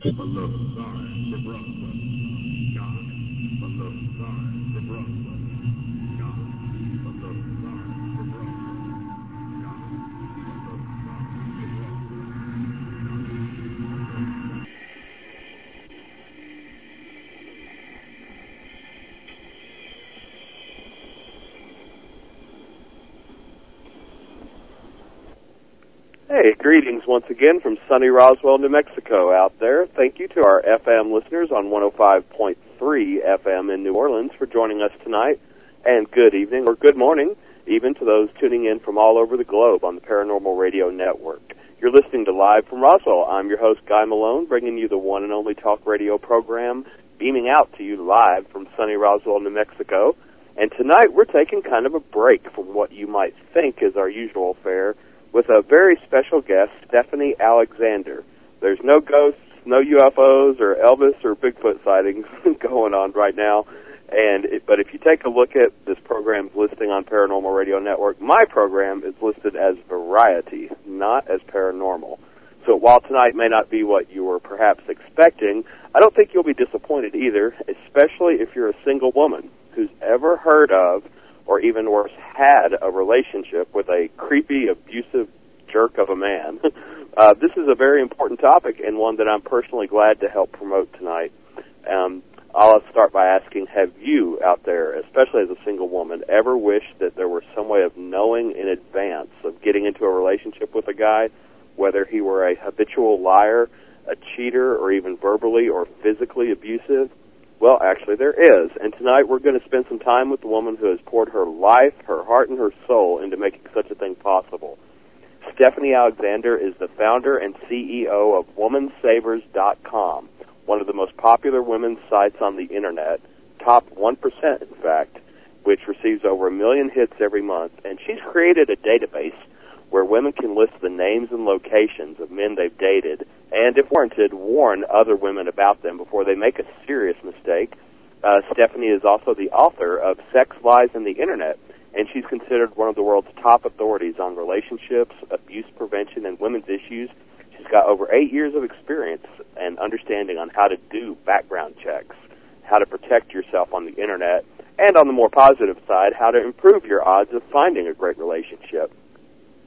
Hey, greetings once again from sunny Roswell, New Mexico out there. Thank you to our FM listeners on 105.3 FM in New Orleans for joining us tonight. And good evening or good morning even to those tuning in from all over the globe on the Paranormal Radio Network. You're listening to Live from Roswell. I'm your host, Guy Malone, bringing you the one and only talk radio program, beaming out to you live from sunny Roswell, New Mexico. And tonight we're taking kind of a break from what you might think is our usual fare with a very special guest, Stephanie Alexander. There's no ghosts, no UFOs, or Elvis or Bigfoot sightings going on right now. And it, but if you take a look at this program's listing on Paranormal Radio Network, my program is listed as variety, not as paranormal. So while tonight may not be what you were perhaps expecting, I don't think you'll be disappointed either, especially if you're a single woman who's ever heard of or even worse, had a relationship with a creepy, abusive jerk of a man. uh, this is a very important topic and one that I'm personally glad to help promote tonight. Um, I'll start by asking, have you out there, especially as a single woman, ever wished that there were some way of knowing in advance of getting into a relationship with a guy, whether he were a habitual liar, a cheater, or even verbally or physically abusive? Well, actually, there is. And tonight we're going to spend some time with the woman who has poured her life, her heart, and her soul into making such a thing possible. Stephanie Alexander is the founder and CEO of WomanSavers.com, one of the most popular women's sites on the internet, top 1% in fact, which receives over a million hits every month. And she's created a database where women can list the names and locations of men they've dated and, if warranted, warn other women about them before they make a serious mistake. Uh, Stephanie is also the author of Sex Lies and the Internet, and she's considered one of the world's top authorities on relationships, abuse prevention, and women's issues. She's got over eight years of experience and understanding on how to do background checks, how to protect yourself on the Internet, and on the more positive side, how to improve your odds of finding a great relationship.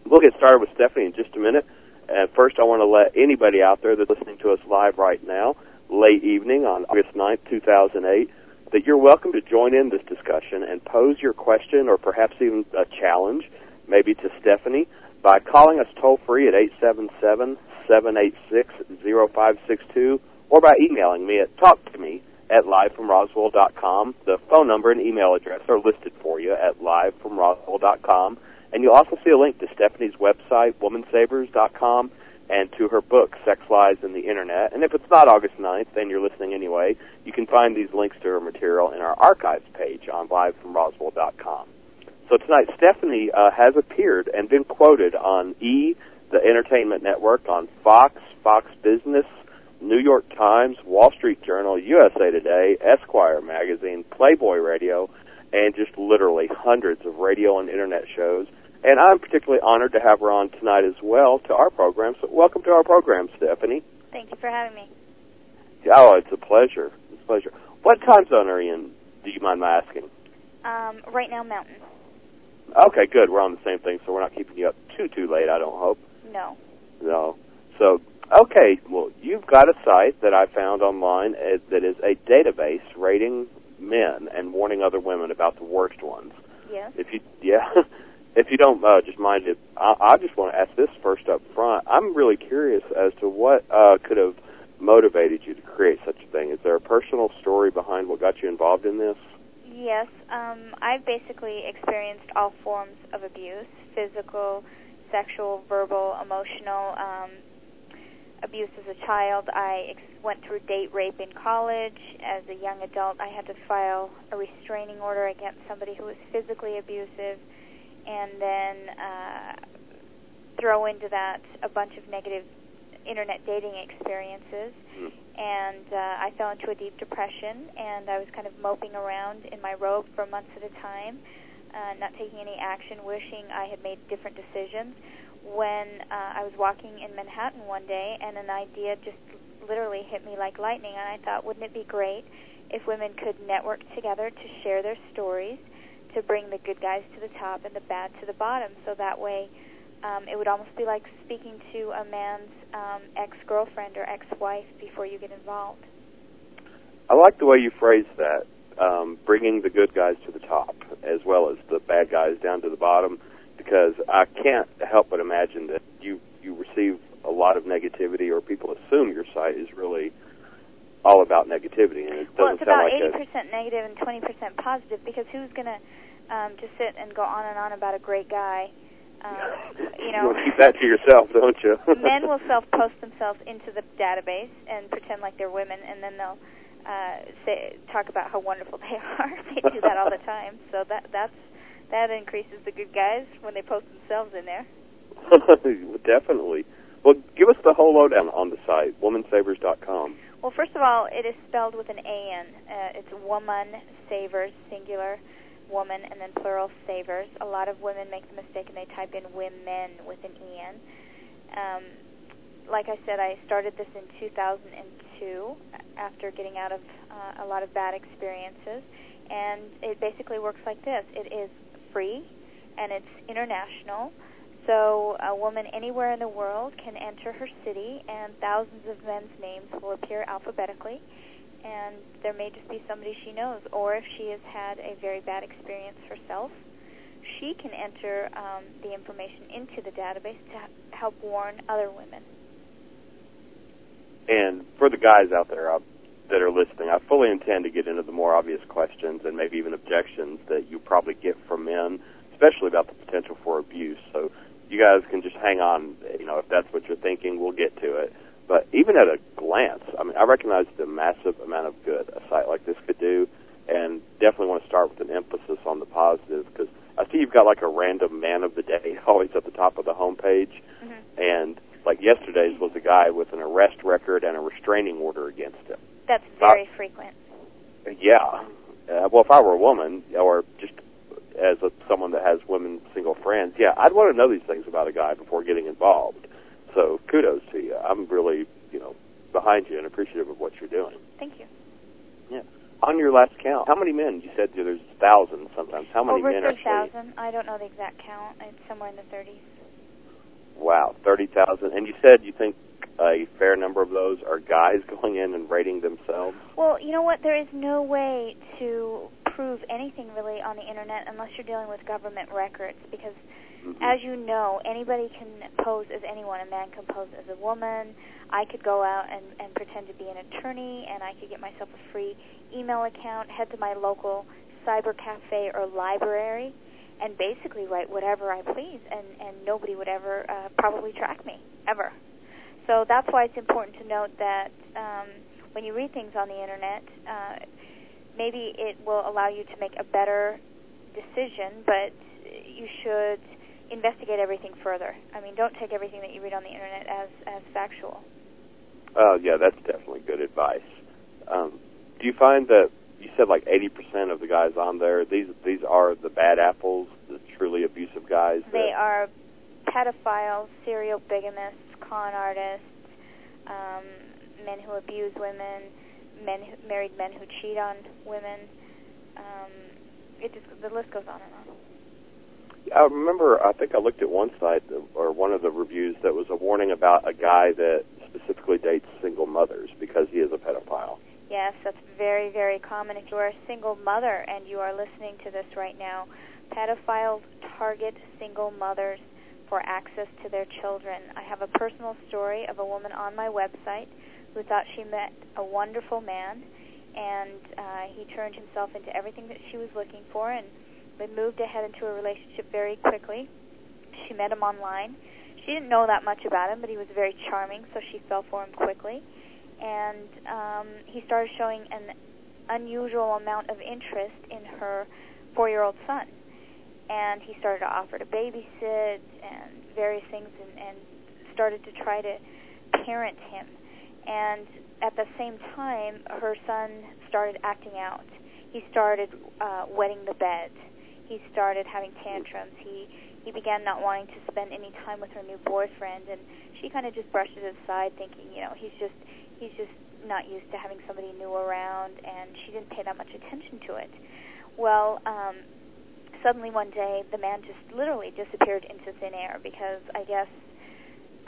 We'll get started with Stephanie in just a minute. And first, I want to let anybody out there that's listening to us live right now, late evening on August 9th, 2008, that you're welcome to join in this discussion and pose your question or perhaps even a challenge, maybe to Stephanie, by calling us toll free at 877 786 0562 or by emailing me at talktome at livefromroswell.com. The phone number and email address are listed for you at livefromroswell.com. And you'll also see a link to Stephanie's website, womansavers.com, and to her book, Sex Lies and the Internet. And if it's not August 9th, then you're listening anyway, you can find these links to her material in our archives page on livefromroswell.com. So tonight, Stephanie uh, has appeared and been quoted on E, the Entertainment Network, on Fox, Fox Business, New York Times, Wall Street Journal, USA Today, Esquire Magazine, Playboy Radio, and just literally hundreds of radio and internet shows. And I'm particularly honored to have her on tonight as well to our program. So welcome to our program, Stephanie. Thank you for having me. Oh, it's a pleasure. It's a pleasure. What time zone are you in? Do you mind my asking? Um, right now, Mountain. Okay, good. We're on the same thing, so we're not keeping you up too too late. I don't hope. No. No. So okay, well, you've got a site that I found online uh, that is a database rating men and warning other women about the worst ones. Yes. If you yeah, if you don't uh, just mind it, I, I just want to ask this first up front. I'm really curious as to what uh, could have motivated you to create such a thing. Is there a personal story behind what got you involved in this? Yes. Um, I've basically experienced all forms of abuse: physical, sexual, verbal, emotional. Um, abuse as a child. I ex- went through date rape in college. As a young adult, I had to file a restraining order against somebody who was physically abusive, and then uh, throw into that a bunch of negative internet dating experiences. Mm. And uh, I fell into a deep depression, and I was kind of moping around in my robe for months at a time, uh, not taking any action, wishing I had made different decisions when uh, I was walking in Manhattan one day and an idea just literally hit me like lightning. And I thought, wouldn't it be great if women could network together to share their stories, to bring the good guys to the top and the bad to the bottom, so that way um, it would almost be like speaking to a man's um, ex-girlfriend or ex-wife before you get involved. I like the way you phrase that, um, bringing the good guys to the top as well as the bad guys down to the bottom, because I can't help but imagine that you you receive a lot of negativity, or people assume your site is really all about negativity, and it doesn't well, it's about eighty percent negative and twenty percent positive. Because who's going to um, just sit and go on and on about a great guy? Um, you know, to keep that to yourself, don't you? men will self-post themselves into the database and pretend like they're women, and then they'll uh, say talk about how wonderful they are. they do that all the time. So that that's that increases the good guys when they post themselves in there. Definitely. Well, give us the whole lowdown on the site, womansavers.com. Well, first of all, it is spelled with an A-N. Uh, it's woman savers, singular, woman, and then plural savers. A lot of women make the mistake and they type in women with an E-N. Um, like I said, I started this in 2002 after getting out of uh, a lot of bad experiences. And it basically works like this. It is free and it's international. So a woman anywhere in the world can enter her city, and thousands of men's names will appear alphabetically. And there may just be somebody she knows, or if she has had a very bad experience herself, she can enter um, the information into the database to help warn other women. And for the guys out there uh, that are listening, I fully intend to get into the more obvious questions and maybe even objections that you probably get from men, especially about the potential for abuse. So you guys can just hang on. You know, if that's what you're thinking, we'll get to it. But even at a glance, I mean, I recognize the massive amount of good a site like this could do, and definitely want to start with an emphasis on the positive because I see you've got like a random man of the day always at the top of the homepage, mm-hmm. and like yesterday's was a guy with an arrest record and a restraining order against him. That's very frequent. Yeah. Uh, well, if I were a woman, or just as a, someone that has women single friends, yeah, I'd want to know these things about a guy before getting involved. So kudos to you. I'm really, you know, behind you and appreciative of what you're doing. Thank you. Yeah. On your last count, how many men? You said there's thousands sometimes. How many Over men? Over 30,000. I don't know the exact count. It's somewhere in the 30s. Wow, 30,000. And you said you think a fair number of those are guys going in and rating themselves? Well, you know what? There is no way to prove anything really on the internet unless you're dealing with government records because mm-hmm. as you know, anybody can pose as anyone. A man can pose as a woman. I could go out and, and pretend to be an attorney and I could get myself a free email account, head to my local cyber cafe or library and basically write whatever I please and, and nobody would ever uh, probably track me, ever. So that's why it's important to note that um, when you read things on the internet, uh, maybe it will allow you to make a better decision, but you should investigate everything further. I mean, don't take everything that you read on the internet as as factual. Oh, uh, yeah, that's definitely good advice. Um, do you find that you said like 80% of the guys on there, these these are the bad apples, the truly abusive guys? They are pedophiles, serial bigamists, con artists, um, men who abuse women, men who, married men who cheat on women. Um, it just the list goes on and on. I remember, I think I looked at one site or one of the reviews that was a warning about a guy that specifically dates single mothers because he is a pedophile. Yes, that's very, very common. If you are a single mother and you are listening to this right now, pedophiles target single mothers for access to their children. I have a personal story of a woman on my website who thought she met a wonderful man, and uh, he turned himself into everything that she was looking for, and they moved ahead into a relationship very quickly. She met him online. She didn't know that much about him, but he was very charming, so she fell for him quickly. And um, he started showing an unusual amount of interest in her four-year-old son and he started to offer to babysit and various things and, and started to try to parent him. And at the same time, her son started acting out. He started uh, wetting the bed. He started having tantrums. He he began not wanting to spend any time with her new boyfriend, and she kind of just brushed it aside, thinking, you know, he's just he's just not used to having somebody new around, and she didn't pay that much attention to it. Well, um, suddenly one day, the man just literally disappeared into thin air because I guess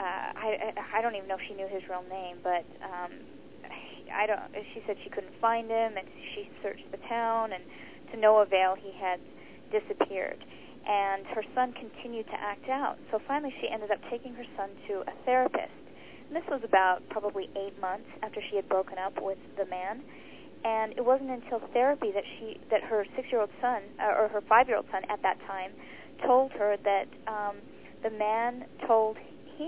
uh, I I don't even know if she knew his real name, but um, I don't. She said she couldn't find him, and she searched the town, and to no avail. He had disappeared, and her son continued to act out. So finally, she ended up taking her son to a therapist. And this was about probably eight months after she had broken up with the man. And it wasn't until therapy that she that her six-year-old son uh, or her five-year-old son at that time told her that um, the man told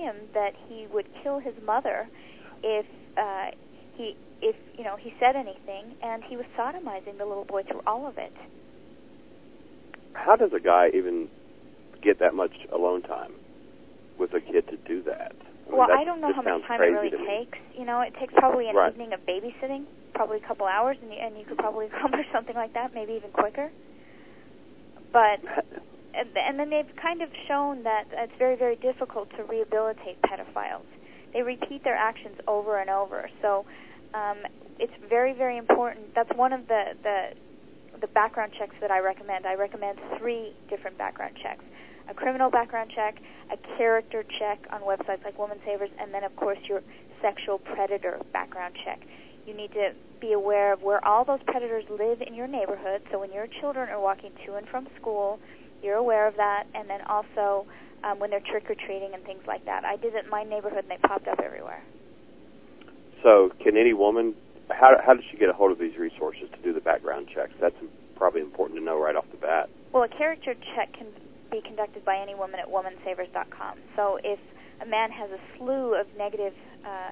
him that he would kill his mother if uh, he if you know he said anything, and he was sodomizing the little boy through all of it. How does a guy even get that much alone time with a kid to do that? I mean, well, I don't know how much time it really takes. You know, it takes probably an right. evening of babysitting, probably a couple hours, and you, and you could probably accomplish something like that, maybe even quicker. But and, and then they've kind of shown that it's very, very difficult to rehabilitate pedophiles. They repeat their actions over and over. So um, it's very, very important. That's one of the, the the background checks that I recommend. I recommend three different background checks: a criminal background check, a character check on websites like Woman Savers, and then, of course, your sexual predator background check. You need to be aware of where all those predators live in your neighborhood. So when your children are walking to and from school, you're aware of that, and then also um, when they're trick or treating and things like that. I did it in my neighborhood, and they popped up everywhere. So, can any woman? How how does she get a hold of these resources to do the background checks? That's probably important to know right off the bat. Well, a character check can be conducted by any woman at womansavers.com. So, if a man has a slew of negative uh,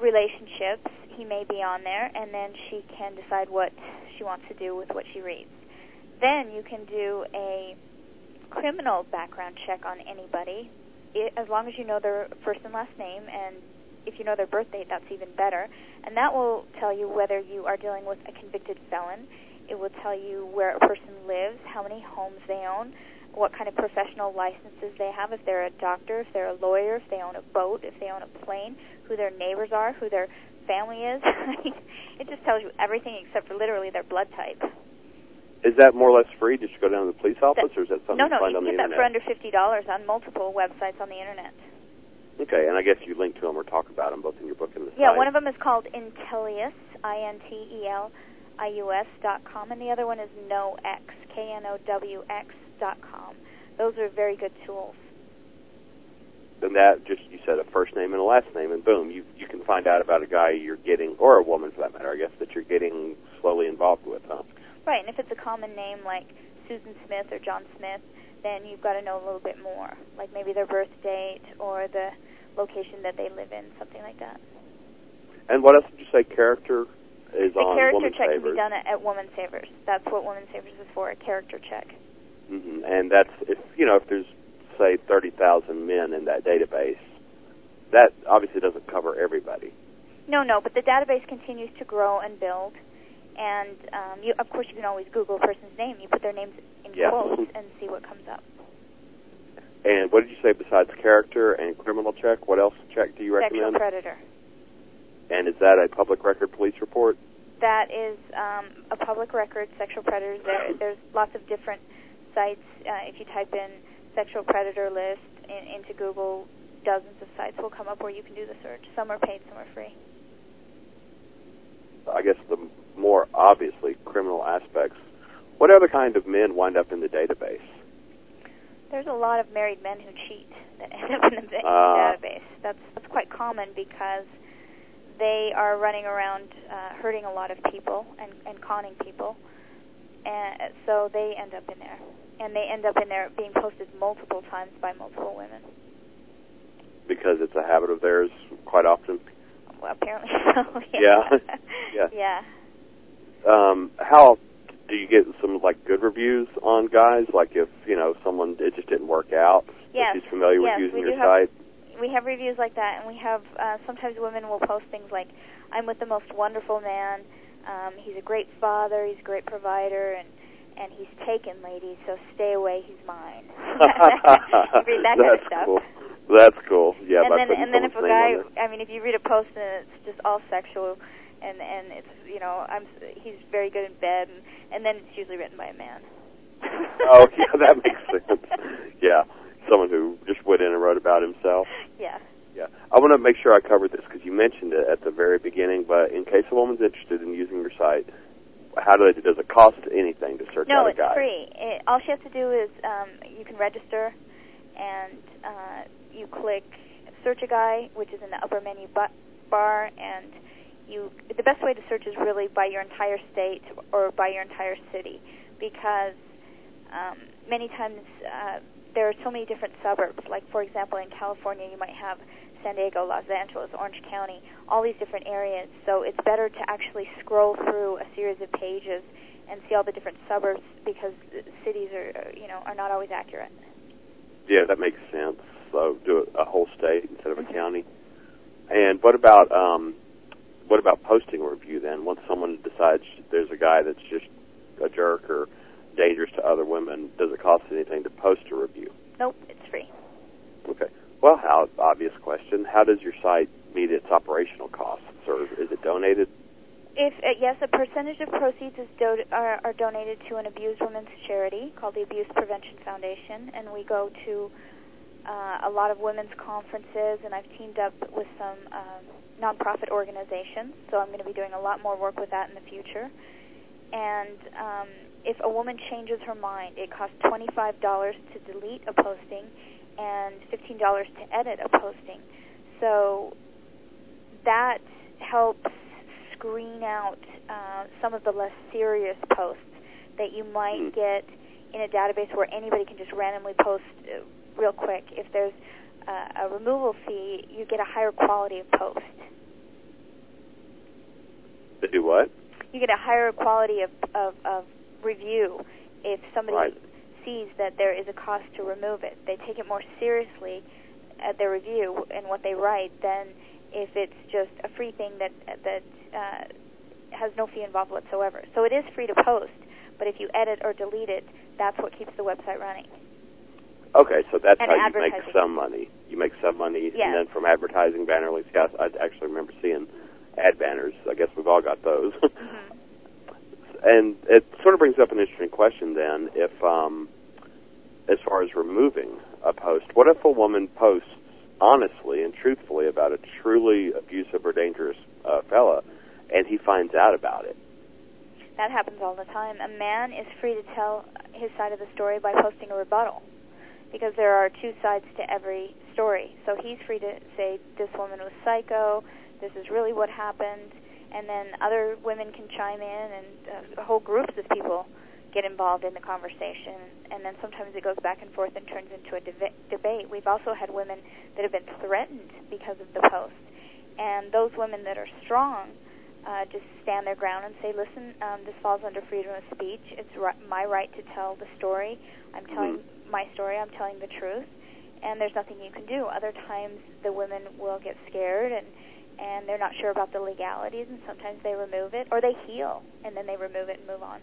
relationships, he may be on there, and then she can decide what she wants to do with what she reads. Then you can do a criminal background check on anybody, it, as long as you know their first and last name, and if you know their birth date, that's even better. And that will tell you whether you are dealing with a convicted felon. It will tell you where a person lives, how many homes they own, what kind of professional licenses they have, if they're a doctor, if they're a lawyer, if they own a boat, if they own a plane, who their neighbors are, who their family is. it just tells you everything except for literally their blood type. Is that more or less free? Did you go down to the police office, that, or is that something no, no, you find you on can get that for under fifty dollars on multiple websites on the internet. Okay, and I guess you link to them or talk about them both in your book and the Yeah, site. one of them is called Intelius, I N T E L I U S dot com, and the other one is KnowX, K N O W X dot com. Those are very good tools. And that just you said a first name and a last name, and boom, you you can find out about a guy you're getting, or a woman for that matter, I guess, that you're getting slowly involved with, huh? Right, and if it's a common name like Susan Smith or John Smith, then you've got to know a little bit more, like maybe their birth date or the location that they live in, something like that. And what else did you say? Character is the on character Woman check Savers. can be done at, at Woman Savers. That's what Woman Savers is for, a character check. hmm And that's if you know if there's say thirty thousand men in that database, that obviously doesn't cover everybody. No, no, but the database continues to grow and build. And um, you, of course, you can always Google a person's name. You put their names in Yes. quotes and see what comes up. And what did you say besides character and criminal check? What else check do you recommend? Sexual predator. And is that a public record police report? That is um, a public record. Sexual predators. There, there's lots of different sites. Uh, if you type in sexual predator list in, into Google, dozens of sites will come up where you can do the search. Some are paid, some are free. I guess the more obviously criminal aspects. What other kind of men wind up in the database? There's a lot of married men who cheat that end up in the, in the Ah. database. That's that's quite common because they are running around uh, hurting a lot of people and, and conning people, and so they end up in there, and they end up in there being posted multiple times by multiple women. Because it's a habit of theirs quite often. Well, apparently so. Yeah. Yeah. yeah. Um, how do you get some like good reviews on guys? Like if you know someone it just didn't work out, Yes. if he's familiar Yes, with using your have- site. we have reviews like that, and we have uh, sometimes women will post things like, "I'm with the most wonderful man. Um, he's a great father. He's a great provider, and and he's taken, ladies. So stay away. He's mine. read that kind That's of stuff. cool. That's cool. Yeah, and then and then if a guy, I mean, if you read a post and it's just all sexual, and and it's you know, I'm he's very good in bed, and and then it's usually written by a man. Oh, yeah, that makes sense. Yeah, someone who just went in and wrote about himself. Yeah. Yeah, I want to make sure I covered this because you mentioned it at the very beginning. But in case a woman's interested in using your site, how do they? Does it cost anything to search No, out a it's free. It, all she has to do is um, you can register, and uh, you click search a guy, which is in the upper menu bu- bar, and you. The best way to search is really by your entire state or by your entire city, because um, many times uh, there are so many different suburbs. Like for example, in California, you might have San Diego, Los Angeles, Orange County, all these different areas. So it's better to actually scroll through a series of pages and see all the different suburbs because cities are, you know, are not always accurate. Yeah, that makes sense. So do a whole state instead of a Mhm. county. And what about um, what about posting a review then? Once someone decides there's a guy that's just a jerk or dangerous to other women, does it cost anything to post a review? Nope, it's free. Okay. Well, how obvious question. How does your site meet its operational costs, or is it donated? If uh, yes, a percentage of proceeds is do- are, are donated to an abused women's charity called the Abuse Prevention Foundation, and we go to uh, a lot of women's conferences, and I've teamed up with some um, nonprofit organizations. So I'm going to be doing a lot more work with that in the future. And um, if a woman changes her mind, it costs $25 to delete a posting and $15 to edit a posting. So that helps screen out uh, some of the less serious posts that you might Mm. get in a database where anybody can just randomly post uh, real quick. If there's uh, a removal fee, you get a higher quality of post. To do what? You get a higher quality of, of, of review if somebody Right. sees that there is a cost to remove it. They take it more seriously at their review and what they write than if it's just a free thing that that uh, has no fee involved whatsoever. So it is free to post, but if you edit or delete it, that's what keeps the website running. Okay, so that's And how you make some money. You make some money, Yes. and then from advertising banner links. Yes, I actually remember seeing ad banners. I guess we've all got those. hmm and it sort of brings up an interesting question then if um as far as removing a post what if a woman posts honestly and truthfully about a truly abusive or dangerous uh, fella and he finds out about it That happens all the time. A man is free to tell his side of the story by posting a rebuttal because there are two sides to every story. So he's free to say, this woman was psycho, this is really what happened, and then other women can chime in and uh, whole groups of people get involved in the conversation. And then sometimes it goes back and forth and turns into a deba- debate. We've also had women that have been threatened because of the post. And those women that are strong uh, just stand their ground and say, "Listen, um, this falls under freedom of speech. It's my right to tell the story. I'm telling my story. I'm telling the truth, and there's nothing you can do." Other times, the women will get scared and and they're not sure about the legalities, and sometimes they remove it or they heal and then they remove it and move on.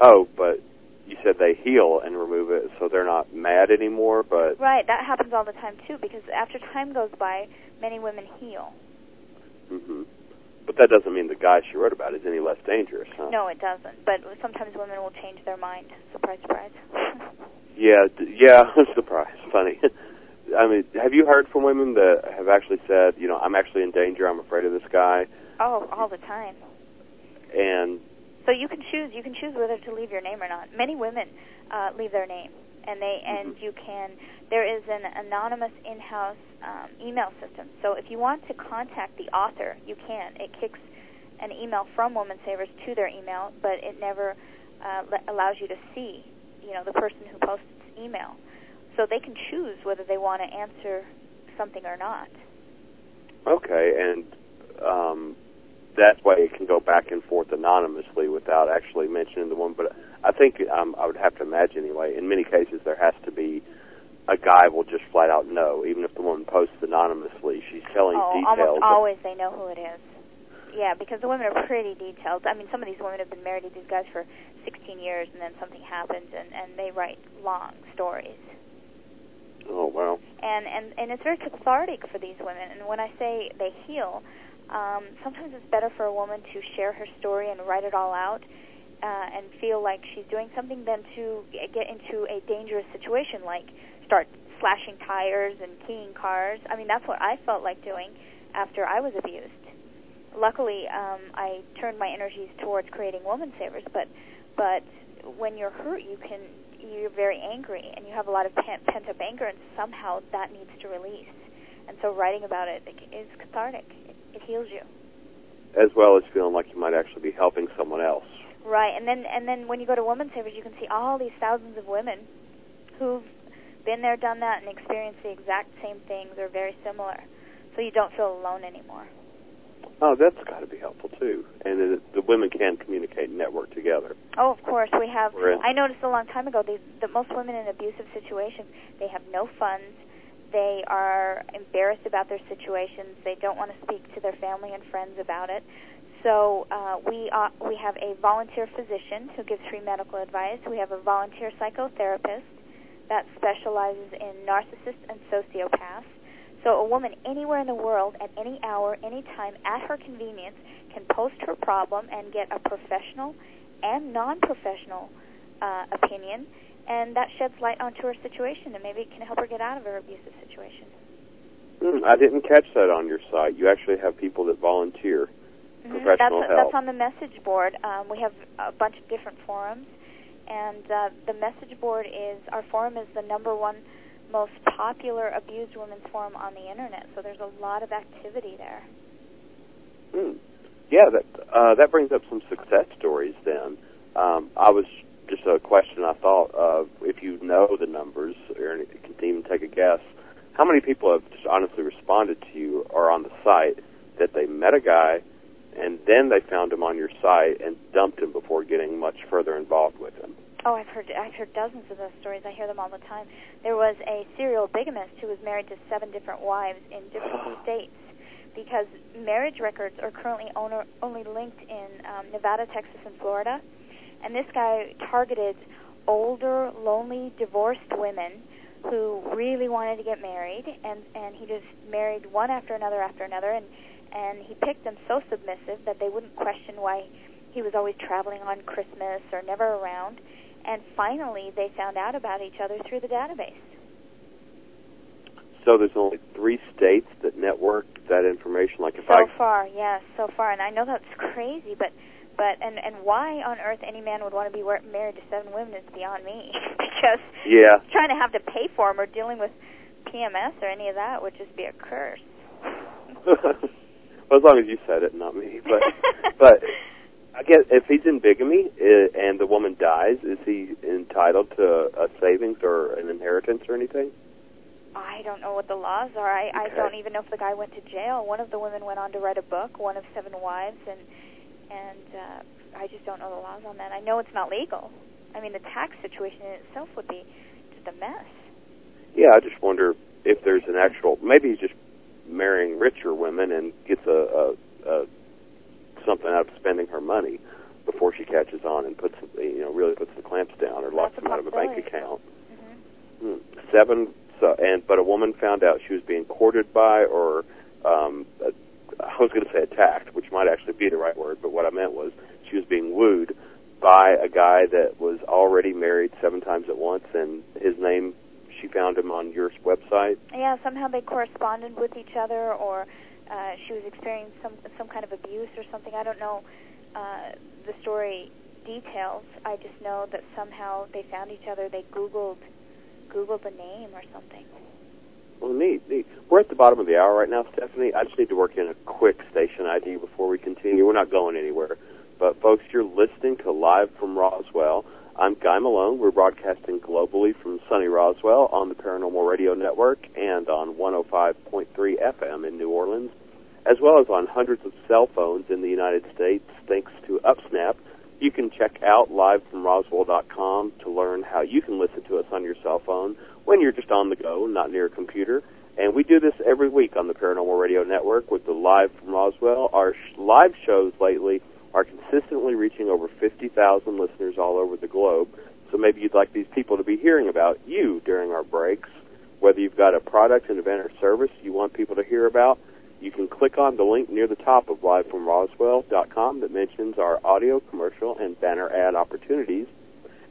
oh but you said they heal and remove it so they're not mad anymore but Right, that happens all the time too because after time goes by, many women heal. hmm but that doesn't mean the guy she wrote about is any less dangerous huh No, it doesn't. But sometimes women will change their mind. Surprise, surprise. Yeah, d- yeah. Surprise, funny. I mean, have you heard from women that have actually said, you know, I'm actually in danger. I'm afraid of this guy, oh, all the time. and So you can choose. You can choose whether to leave your name or not. Many women uh, leave their name, and they and Mhm. you can. There is an anonymous in-house um, email system. So if you want to contact the author, you can. It kicks an email from Woman Savers to their email, but it never uh, le- allows you to see, you know, the person who posts email. So they can choose whether they want to answer something or not. okay, and um, that way it can go back and forth anonymously without actually mentioning the woman. But I think um, I would have to imagine anyway. In many cases, there has to be a guy will just flat out know, even if the woman posts anonymously. She's telling Oh, details. almost always they know who it is. Yeah, because the women are pretty detailed. I mean, some of these women have been married to these guys for 16 years, and then something happens, and and they write long stories. Oh wow. And and and it's very cathartic for these women. And when I say they heal, um, sometimes it's better for a woman to share her story and write it all out. Uh, and feel like she's doing something than to get into a dangerous situation like start slashing tires and keying cars. I mean, that's what I felt like doing after I was abused. Luckily, um, I turned my energies towards creating woman savers, but but when you're hurt, you can you're very angry and you have a lot of pent, pent up anger, and somehow that needs to release. And so, writing about it is cathartic. It, it heals you. As well as feeling like you might actually be helping someone else. Right, and then and then when you go to Woman Savers, you can see all these thousands of women who've been there, done that, and experienced the exact same things or very similar. So you don't feel alone anymore. Oh, that's got to be helpful too. And it, the women can communicate and network together. Oh, of course we have. I noticed a long time ago they, that most women in abusive situations they have no funds. They are embarrassed about their situations. They don't want to speak to their family and friends about it. So uh, we uh, we have a volunteer physician who gives free medical advice. We have a volunteer psychotherapist that specializes in narcissists and sociopaths. So a woman anywhere in the world, at any hour, any time, at her convenience, can post her problem and get a professional and non-professional uh, opinion, and that sheds light onto her situation, and maybe it can help her get out of her abusive situation. Hmm, I didn't catch that on your site. You actually have people that volunteer. Mhm. Professional that's, help. That's on the message board. Um, we have a bunch of different forums, and uh, the message board is our forum is the number one most popular abused women's forum on the internet. So there's a lot of activity there. Hmm. Yeah, that uh, that brings up some success stories. Then um, I was just a question I thought if you know the numbers or you can even take a guess. How many people have just honestly responded to you or on the site that they met a guy and then they found him on your site and dumped him before getting much further involved with him? Oh, I've heard I've heard dozens of those stories. I hear them all the time. There was a serial bigamist who was married to seven different wives in different states because marriage records are currently owner, only linked in um, Nevada, Texas, and Florida. And this guy targeted older, lonely, divorced women who really wanted to get married, and and he just married one after another after another, and and he picked them so submissive that they wouldn't question why he was always traveling on Christmas or never around. And finally, they found out about each other through the database. So there's only three states that network that information. Like if So I so far, yes, so far, and I know that's crazy, but but and and why on earth any man would want to be married to seven women is beyond me. because yeah, trying to have to pay for them or dealing with PMS or any of that would just be a curse. well, as long as you said it, not me. But but I guess if he's in bigamy uh, and the woman dies, is he entitled to a savings or an inheritance or anything? I don't know what the laws are. I, I don't even know if the guy went to jail. One of the women went on to write a book, one of seven wives, and and uh, I just don't know the laws on that. I know it's not legal. I mean, the tax situation in itself would be just a mess. Yeah, I just wonder if there's an actual. Maybe he's just marrying richer women and gets a, a, a something out of spending her money before she catches on and puts you know really puts the clamps down or locks That's them out of a bank account. hmm Hmm. Seven. So and but a woman found out she was being courted by or um, uh, I was going to say attacked, which might actually be the right word, but what I meant was she was being wooed by a guy that was already married seven times at once, and his name she found him on your website. Yeah, somehow they corresponded with each other, or uh, she was experiencing some some kind of abuse or something. I don't know uh, the story details. I just know that somehow they found each other. They Googled Googled the name or something. Well, neat, neat. We're at the bottom of the hour right now, Stephanie. I just need to work in a quick station ID before we continue. We're not going anywhere. But, folks, you're listening to Live from Roswell. I'm Guy Malone. We're broadcasting globally from sunny Roswell on the Paranormal Radio Network and on 105.3 FM in New Orleans, as well as on hundreds of cell phones in the United States thanks to UpSnap. You can check out livefromroswell.com to learn how you can listen to us on your cell phone when you're just on the go, not near a computer. And we do this every week on the Paranormal Radio Network with the Live from Roswell. Our sh- live shows lately are consistently reaching over 50,000 listeners all over the globe. So maybe you'd like these people to be hearing about you during our breaks. Whether you've got a product, an event, or service you want people to hear about, you can click on the link near the top of livefromroswell.com that mentions our audio, commercial, and banner ad opportunities.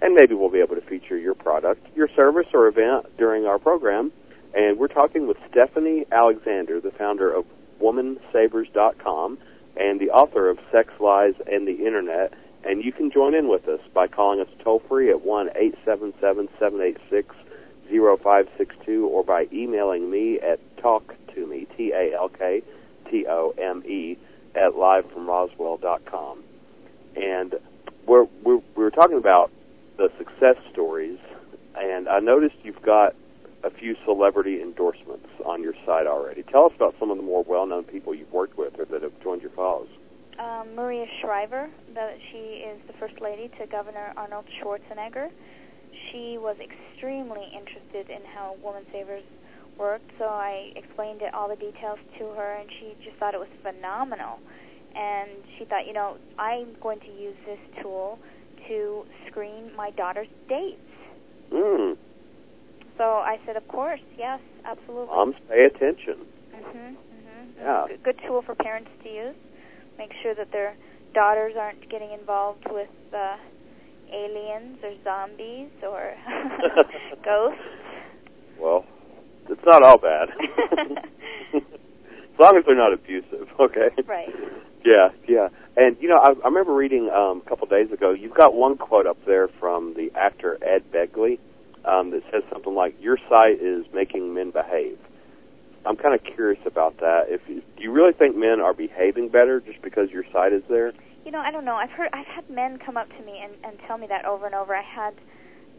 And maybe we'll be able to feature your product, your service, or event during our program. And we're talking with Stephanie Alexander, the founder of WomanSavers.com and the author of Sex Lies and the Internet. And you can join in with us by calling us toll free at one eight seven seven seven eight six zero five six two, or by emailing me at talk to me t a l k t o m e at livefromroswell.com. And we're, we're we're talking about the success stories, and I noticed you've got a few celebrity endorsements on your site already. Tell us about some of the more well-known people you've worked with or that have joined your cause. Um, Maria Shriver, the, she is the first lady to Governor Arnold Schwarzenegger. She was extremely interested in how Woman Savers worked, so I explained it, all the details to her, and she just thought it was phenomenal. And she thought, you know, I'm going to use this tool to screen my daughter's dates. Mm. So I said, of course, yes, absolutely. Moms, pay attention. Mhm. Mhm. Yeah. Good, good tool for parents to use. Make sure that their daughters aren't getting involved with uh, aliens or zombies or ghosts. Well, it's not all bad. as long as they're not abusive, okay? Right. Yeah, yeah. And, you know, I, I remember reading um, a couple days ago, you've got one quote up there from the actor Ed Begley um, that says something like, your site is making men behave. I'm kind of curious about that. If you, Do you really think men are behaving better just because your site is there? You know, I don't know. I've heard, I've had men come up to me and, and tell me that over and over. I had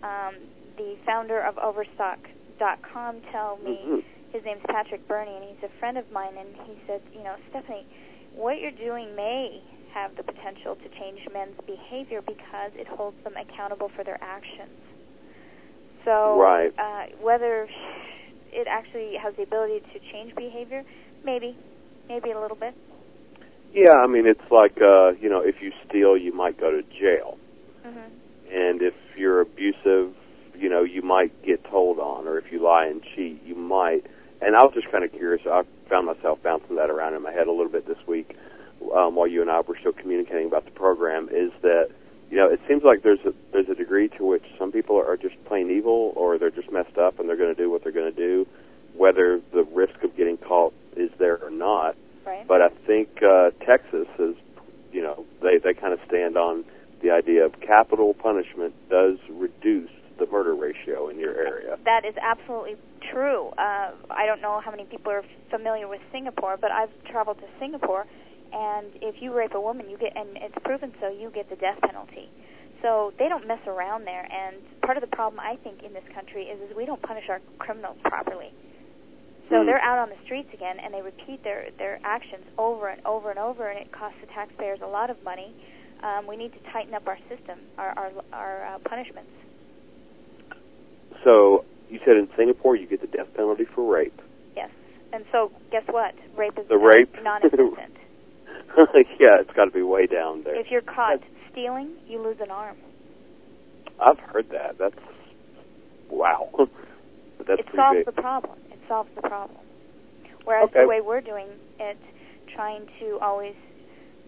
um, the founder of Overstock.com tell me, Mhm. his name's Patrick Burney, and he's a friend of mine, and he said, you know, Stephanie, what you're doing may have the potential to change men's behavior because it holds them accountable for their actions. So, Right. uh, whether it actually has the ability to change behavior, maybe, maybe a little bit. Yeah, I mean, it's like, uh, you know, if you steal, you might go to jail. hmm and if you're abusive, you know, you might get told on, or if you lie and cheat, you might. And I was just kind of curious. I found myself bouncing that around in my head a little bit this week um, while you and I were still communicating about the program. Is that you know, it seems like there's a there's a degree to which some people are just plain evil, or they're just messed up, and they're going to do what they're going to do, whether the risk of getting caught is there or not. Right. But I think uh, Texas is, you know, they they kind of stand on the idea of capital punishment does reduce the murder ratio in your area. That is absolutely true. Uh, I don't know how many people are familiar with Singapore, but I've traveled to Singapore, and if you rape a woman, you get, and it's proven so, you get the death penalty. So they don't mess around there, and part of the problem I think in this country is, is we don't punish our criminals properly. So Hmm. they're out on the streets again, and they repeat their their actions over and over and over, and it costs the taxpayers a lot of money. Um, we need to tighten up our system, our our, our uh, punishments. So you said in Singapore you get the death penalty for rape. Yes. And so, guess what? Rape is The rape? non-existent. yeah, it's got to be way down there. if you're caught stealing, you lose an arm. I've heard that. That's wow. That's it solves big. the problem. It solves the problem. Whereas Okay. the way we're doing it, trying to always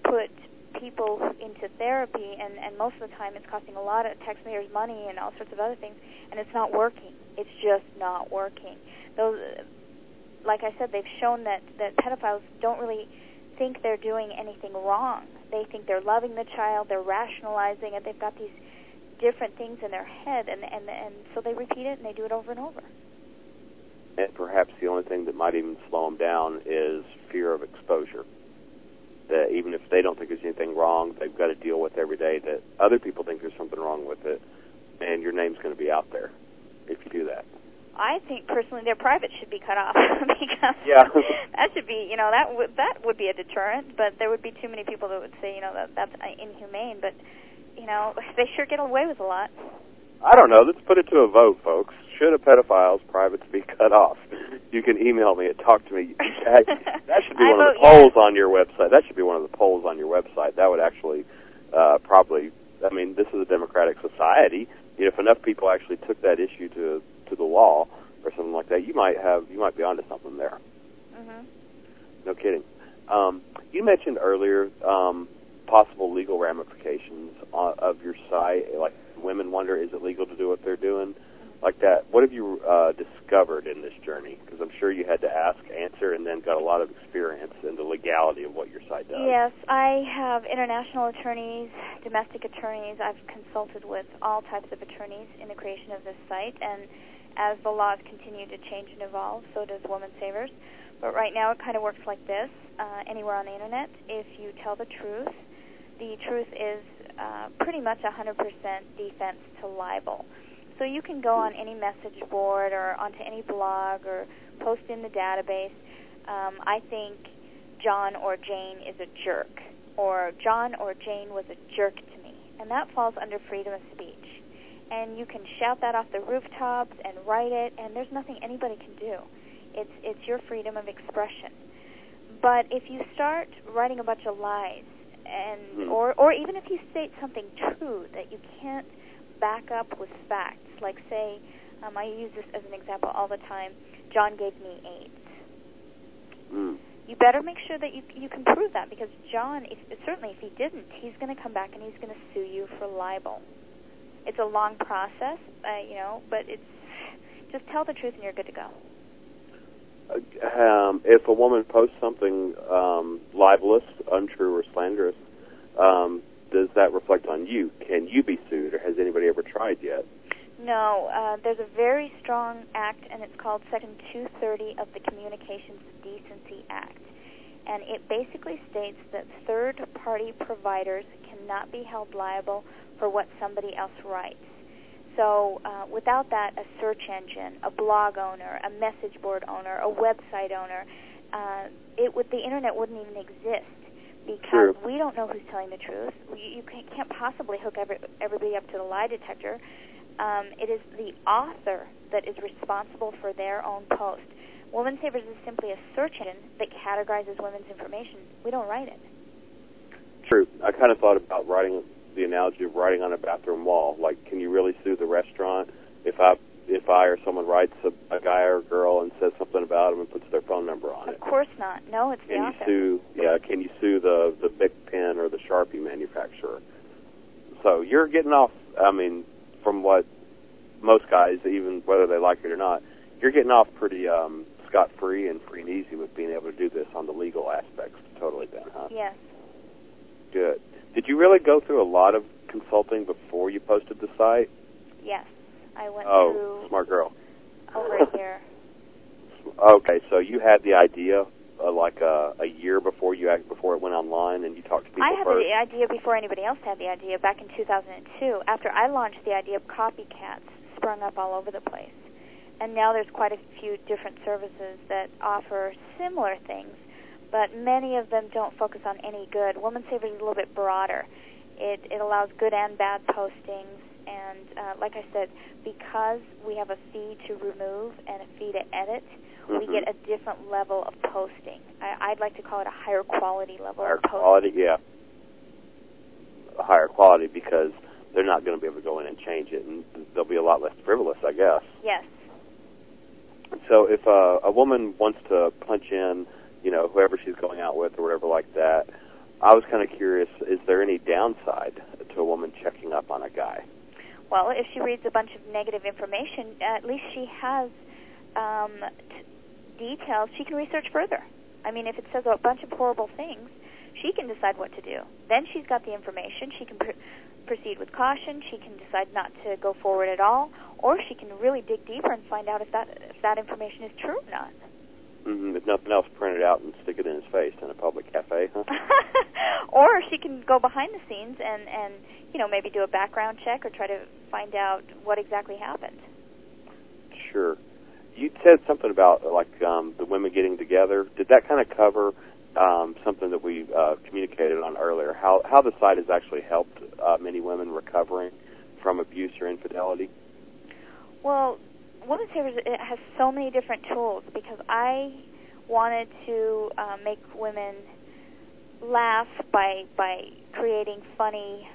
put people into therapy, and, and most of the time it's costing a lot of taxpayers money and all sorts of other things, and it's not working. It's just not working. Those, like I said, they've shown that, that pedophiles don't really think they're doing anything wrong. They think they're loving the child, they're rationalizing it, they've got these different things in their head, and, and, and so they repeat it and they do it over and over. and perhaps the only thing that might even slow them down is fear of exposure. That even if they don't think there's anything wrong, they've got to deal with every day that other people think there's something wrong with it, and your name's going to be out there if you do that. I think personally their private should be cut off because Yeah. that should be you know that would that would be a deterrent. But there would be too many people that would say you know that that's uh, inhumane. But you know they sure get away with a lot. I don't know. Let's put it to a vote, folks. should a pedophile's privates be cut off? You can email me at talk to me. That should be one of the polls yes. on your website. That should be one of the polls on your website. That would actually uh, probably. I mean, this is a democratic society. You know, if enough people actually took that issue to to the law or something like that, you might have you might be onto something there. hmm No kidding. Um, you mentioned earlier um, possible legal ramifications of your site. Like women wonder, is it legal to do what they're doing? Like that. What have you uh, discovered in this journey? Because I'm sure you had to ask, answer, and then got a lot of experience in the legality of what your site does. Yes, I have international attorneys, domestic attorneys. I've consulted with all types of attorneys in the creation of this site, and as the laws continue to change and evolve, so does Woman Savers. But right now, it kind of works like this: uh, anywhere on the internet, if you tell the truth, the truth is uh, pretty much 100% defense to libel. So you can go on any message board or onto any blog or post in the database. Um, I think John or Jane is a jerk, or John or Jane was a jerk to me, and that falls under freedom of speech. And you can shout that off the rooftops and write it, and there's nothing anybody can do. It's it's your freedom of expression. But if you start writing a bunch of lies, and Hmm. or or even if you state something true that you can't back up with facts, like say, um, I use this as an example all the time. John gave me AIDS Mm. you better make sure that you you can prove that because John, if, certainly if he didn't, he's going to come back and he's going to sue you for libel. It's a long process, uh, you know, but it's just tell the truth and you're good to go. Um, if a woman posts something um, libelous, untrue, or slanderous, um, does that reflect on you? Can you be sued, or has anybody ever tried yet? No, uh, there's a very strong act, and it's called Section 230 of the Communications Decency Act. And it basically states that third party providers cannot be held liable for what somebody else writes. So, uh, without that, a search engine, a blog owner, a message board owner, a website owner, uh, it would the internet wouldn't even exist because True. we don't know who's telling the truth. You, you can't can't possibly hook every, everybody up to the lie detector. Um, it is the author that is responsible for their own post. Woman Savers is simply a search engine that categorizes women's information. We don't write it. True. I kind of thought about writing the analogy of writing on a bathroom wall. Like, can you really sue the restaurant if I if I or someone writes a, a guy or a girl and says something about them and puts their phone number on Of it? Of course not. No, it's the Can you sue? Yeah. Can you sue the the Bic pen or the Sharpie manufacturer? So you're getting off. I mean, from what most guys, even whether they like it or not, you're getting off pretty um, scot free and free and easy with being able to do this on the legal aspects. Totally, then, huh? Yes. Good. Did you really go through a lot of consulting before you posted the site? Yes. I went Oh, through smart girl. over a year. Okay, so you had the idea uh, like a, a year before you act, before it went online, and you talked to people I had first. the idea before anybody else had the idea back in 2002. After I launched the idea, of copycats sprung up all over the place. And now there's quite a few different services that offer similar things, but many of them don't focus on any good. Woman Savers is a little bit broader. It, it allows good and bad postings, and uh, like I said, because we have a fee to remove and a fee to edit, we Mhm. get a different level of posting. I, I'd like to call it a higher quality level higher of posting. quality, yeah, a higher quality because they're not going to be able to go in and change it, and they'll be a lot less frivolous, I guess. Yes. So if uh, a woman wants to punch in, you know, whoever she's going out with or whatever like that, I was kind of curious: is there any downside to a woman checking up on a guy? Well, if she reads a bunch of negative information, at least she has um, t- details. She can research further. I mean, if it says a bunch of horrible things, she can decide what to do. Then she's got the information. She can pr- proceed with caution. She can decide not to go forward at all, or she can really dig deeper and find out if that if that information is true or not. Mm-hmm. If nothing else, print it out and stick it in his face in a public cafe, huh? or she can go behind the scenes and and you know maybe do a background check or try to find out what exactly happened. Sure. You said something about like um, the women getting together. Did that kind of cover um, something that we uh, communicated on earlier? How how the site has actually helped uh, many women recovering from abuse or infidelity? Well, Woman Savers it has so many different tools because I wanted to uh, make women laugh by by creating funny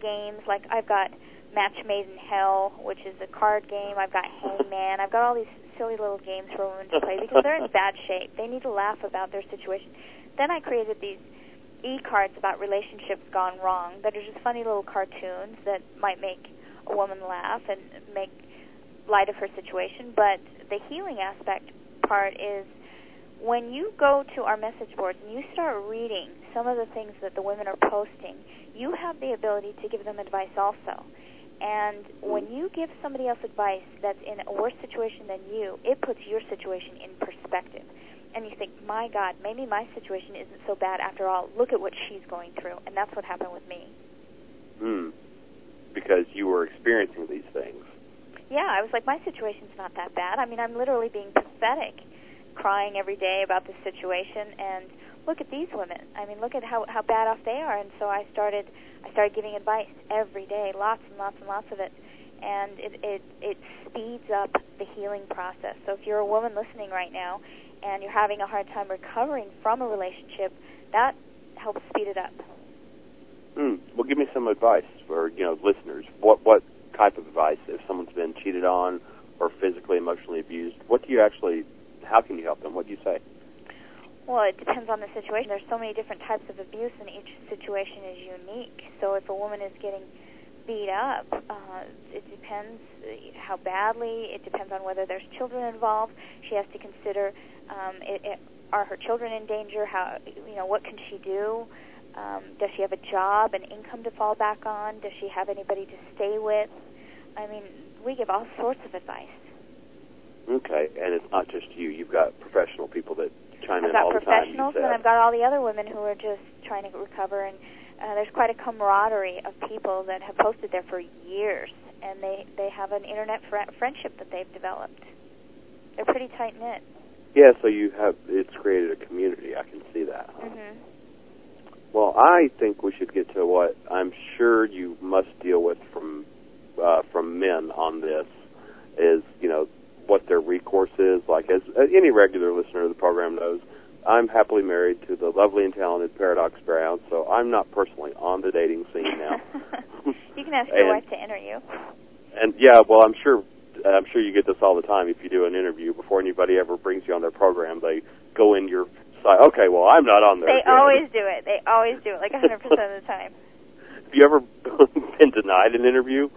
games. Like I've got Match Made in Hell, which is a card game. I've got Hangman. I've got all these silly little games for women to play because they're in bad shape. They need to laugh about their situation. Then I created these e-cards about relationships gone wrong that are just funny little cartoons that might make a woman laugh and make light of her situation. But the healing aspect part is when you go to our message boards and you start reading some of the things that the women are posting, you have the ability to give them advice also. And when you give somebody else advice that's in a worse situation than you, it puts your situation in perspective. And you think, my God, maybe my situation isn't so bad after all. Look at what she's going through. And that's what happened with me. Hmm. Because you were experiencing these things. Yeah, I was like, my situation's not that bad. I mean, I'm literally being pathetic, crying every day about this situation. And look at these women. I mean, look at how how bad off they are. And so I started I started giving advice every day, lots and lots and lots of it, and it it it speeds up the healing process. So if you're a woman listening right now and you're having a hard time recovering from a relationship, that helps speed it up. Hmm. Well, give me some advice for you know listeners. What what type of advice if someone's been cheated on or physically emotionally abused? What do you actually? How can you help them? What do you say? Well, it depends on the situation. There's so many different types of abuse, and each situation is unique. So if a woman is getting beat up, uh, it depends how badly. It depends on whether there's children involved. She has to consider: um, it, it, are her children in danger? How you know what can she do? Um, does she have a job, an income to fall back on? Does she have anybody to stay with? I mean, we give all sorts of advice. Okay, and it's not just you. You've got professional people that chime I've in got all the time. you professionals, said. and I've got all the other women who are just trying to recover. And uh, there's quite a camaraderie of people that have posted there for years, and they they have an internet fr- friendship that they've developed. They're pretty tight knit. Yeah, so you have it's created a community. I can see that. hmm Well, I think we should get to what I'm sure you must deal with from uh, from men on this is you know what their recourse is. Like as, as any regular listener of the program knows, I'm happily married to the lovely and talented Paradox Brown, so I'm not personally on the dating scene now. you can ask your And- wife to enter you. And yeah, well, I'm sure I'm sure you get this all the time. If you do an interview before anybody ever brings you on their program, they go in your Okay, well, I'm not on there. They yet. always do it. They always do it, like 100% of the time. Have you ever been denied an interview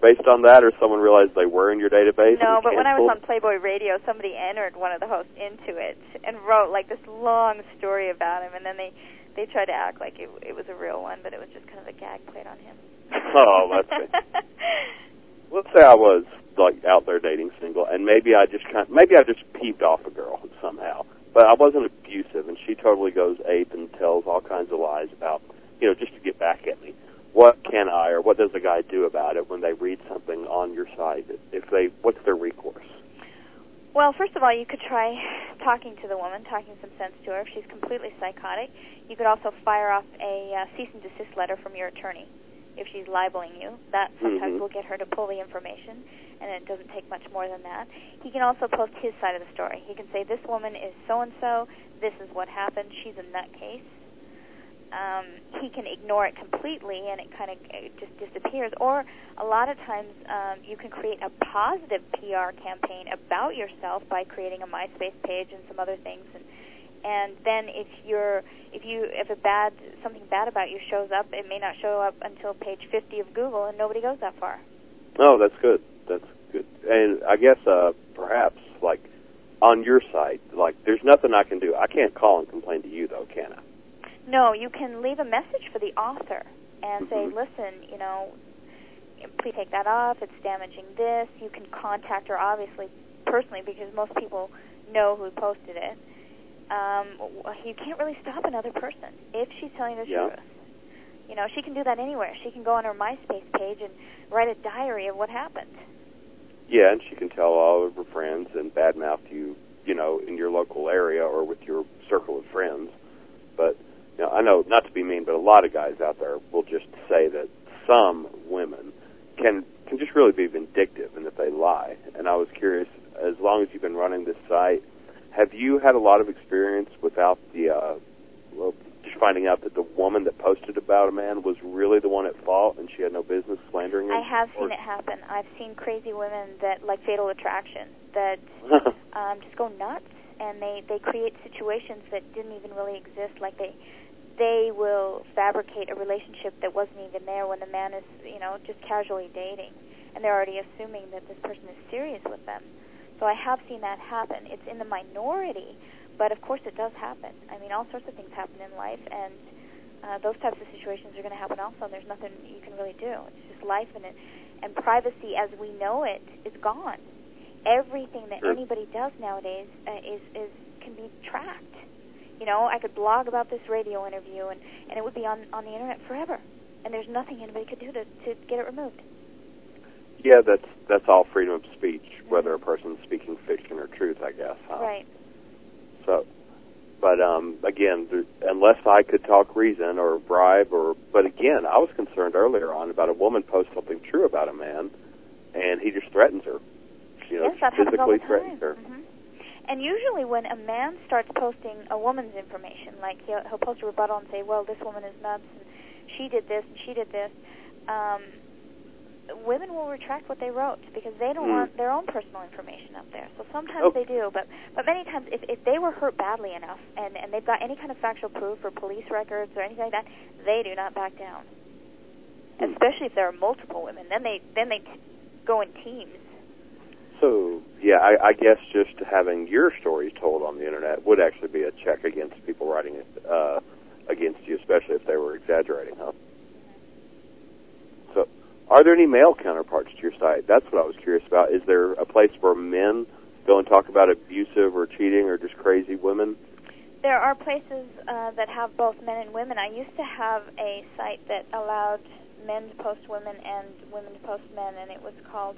based on that, or someone realized they were in your database? No, but when I was on? Playboy Radio, somebody entered one of the hosts into it and wrote like this long story about him, and then they they tried to act like it, it was a real one, but it was just kind of a gag played on him. Oh, that's good. let's say I was like out there dating single, and maybe I just kind of, maybe I just peeved off a girl somehow, but I wasn't abusive, and she totally goes ape and tells all kinds of lies about you know just to get back at me. What can I or what does a guy do about it when they read something on your site? If they, what's their recourse? Well, first of all, you could try talking to the woman, talking some sense to her. If she's completely psychotic, you could also fire off a uh, cease and desist letter from your attorney if she's libeling you. That sometimes Mhm. will get her to pull the information, and it doesn't take much more than that. He can also post his side of the story. He can say, "This woman is so and so. This is what happened. She's a nutcase." Um, he can ignore it completely, and it kind of just disappears. Or a lot of times, um, you can create a positive PR campaign about yourself by creating a MySpace page and some other things, and and then if you're if you if a bad something bad about you shows up, it may not show up until page 50 of Google, and nobody goes that far. Oh, that's good. That's good. And I guess uh, perhaps like on your site, like there's nothing I can do. I can't call and complain to you though, can I? No, you can leave a message for the author and say, Mhm. listen, you know, please take that off. It's damaging this. You can contact her, obviously, personally, because most people know who posted it. Um, you can't really stop another person if she's telling the Yeah. truth. You know, she can do that anywhere. She can go on her MySpace page and write a diary of what happened. Yeah, and she can tell all of her friends and badmouth you, you know, in your local area or with your circle of friends. But you know, I know not to be mean, but a lot of guys out there will just say that some women can can just really be vindictive and that they lie. And I was curious, as long as you've been running this site, have you had a lot of experience without the, uh, well, just finding out that the woman that posted about a man was really the one at fault and she had no business slandering him? I have seen it happen. I've seen crazy women that like Fatal Attraction that um, just go nuts and they they create situations that didn't even really exist. Like they they will fabricate a relationship that wasn't even there when the man is you know just casually dating, and they're already assuming that this person is serious with them. So I have seen that happen. It's in the minority, but of course it does happen. I mean, all sorts of things happen in life, and uh, those types of situations are going to happen also. And there's nothing you can really do. It's just life, and it, and privacy as we know it is gone. Everything that Sure. anybody does nowadays uh, is is can be tracked. You know, I could blog about this radio interview, and and it would be on on the internet forever. And there's nothing anybody could do to to get it removed. yeah, that's that's all freedom of speech, whether a person's speaking fiction or truth, I guess. Huh? Right. So, but um, again, there, unless I could talk reason or bribe, or but again, I was concerned earlier on about a woman post something true about a man, and he just threatens her. You know, yes, that happens all physically the threatens time. her. hmm And usually, when a man starts posting a woman's information, like he'll, he'll post a rebuttal and say, "Well, this woman is nuts, and she did this, and she did this," um, women will retract what they wrote because they don't Hmm. want their own personal information up there. So sometimes Oh. they do, but but many times, if if they were hurt badly enough, and and they've got any kind of factual proof or police records or anything like that, they do not back down. Hmm. Especially if there are multiple women, then they then they t- go in teams. So yeah, I, I guess just having your stories told on the internet would actually be a check against people writing it uh, against you, especially if they were exaggerating, huh? Are there any male counterparts to your site? That's what I was curious about. Is there a place where men go and talk about abusive or cheating or just crazy women? There are places uh, that have both men and women. I used to have a site that allowed men to post women and women to post men, and it was called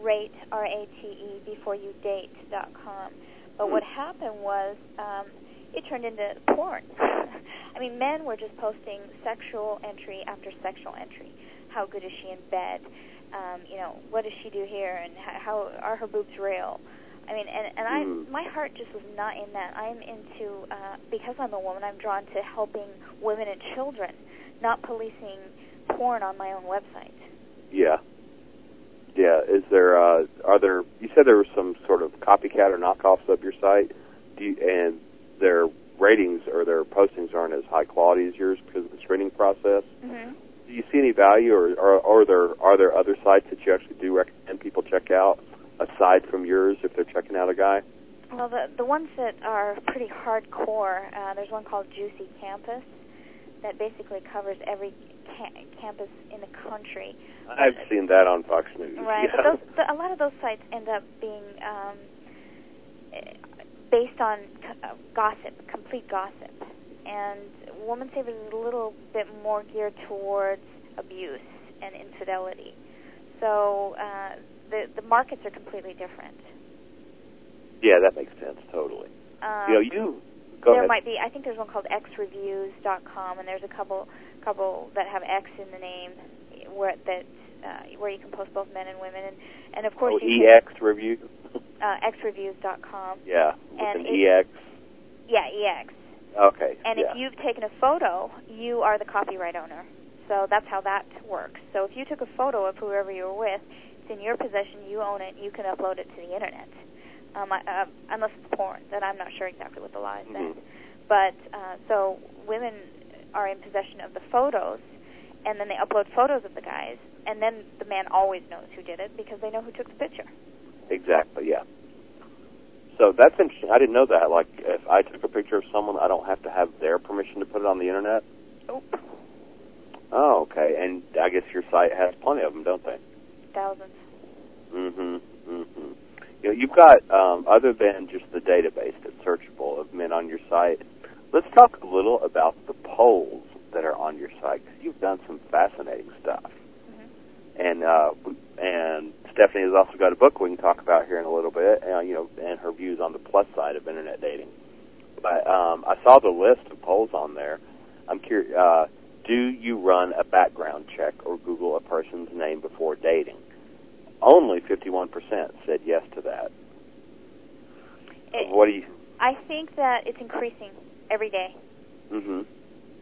Rate R A T E Before You Date dot com. But what happened was um, it turned into porn. I mean, men were just posting sexual entry after sexual entry. How good is she in bed? Um, you know, what does she do here? And how, how are her boobs real? I mean, and and I Mm. my heart just was not in that. I'm into uh, because I'm a woman. I'm drawn to helping women and children, not policing porn on my own website. Yeah. Yeah. Is there? Uh, are there? You said there was some sort of copycat or knockoffs of your site, do you, and their ratings or their postings aren't as high quality as yours because of the screening process. Mm-hmm. Do you see any value, or, or, or are there are there other sites that you actually do recommend people check out aside from yours if they're checking out a guy? Well, the the ones that are pretty hardcore. Uh, there's one called Juicy Campus that basically covers every ca- campus in the country. I've seen that on Fox News. Right, Yeah. but those, the, a lot of those sites end up being um, eh, based on c- uh, gossip, complete gossip, and Woman Savers is a little bit more geared towards abuse and infidelity. So uh, the the markets are completely different. yeah, that makes sense totally. Um, you know, you go there ahead. might be. I think there's one called xreviews.com, and there's a couple couple that have X in the name, where that uh, where you can post both men and women, and and of course oh, you EX review. can, uh, xreviews.com. Yeah, with And an it- EX. Yeah, EX. Okay. And yeah. if you've taken a photo, you are the copyright owner. So that's how that works. So if you took a photo of whoever you were with, it's in your possession. You own it. You can upload it to the internet, um, I- uh, unless it's porn. Then I'm not sure exactly what the law is. Mhm. But uh, so women are in possession of the photos, and then they upload photos of the guys, and then the man always knows who did it because they know who took the picture. Exactly, yeah. So that's interesting. I didn't know that. Like, if I took a picture of someone, I don't have to have their permission to put it on the internet. Oop, Oh, okay. And I guess your site has plenty of them, don't they? thousands. Mm-hmm. Mm-hmm. You know, you've got um, other than just the database that's searchable of men on your site. Let's talk a little about the polls that are on your site because you've done some fascinating stuff. Mm-hmm. and uh, and Stephanie has also got a book we can talk about here in a little bit, uh, you know, and her views on the plus side of internet dating. But um, I saw the list of polls on there. I'm curious. Uh, do you run a background check or Google a person's name before dating? only 51% said yes to that. It, what do you? I think that it's increasing every day. Mm-hmm.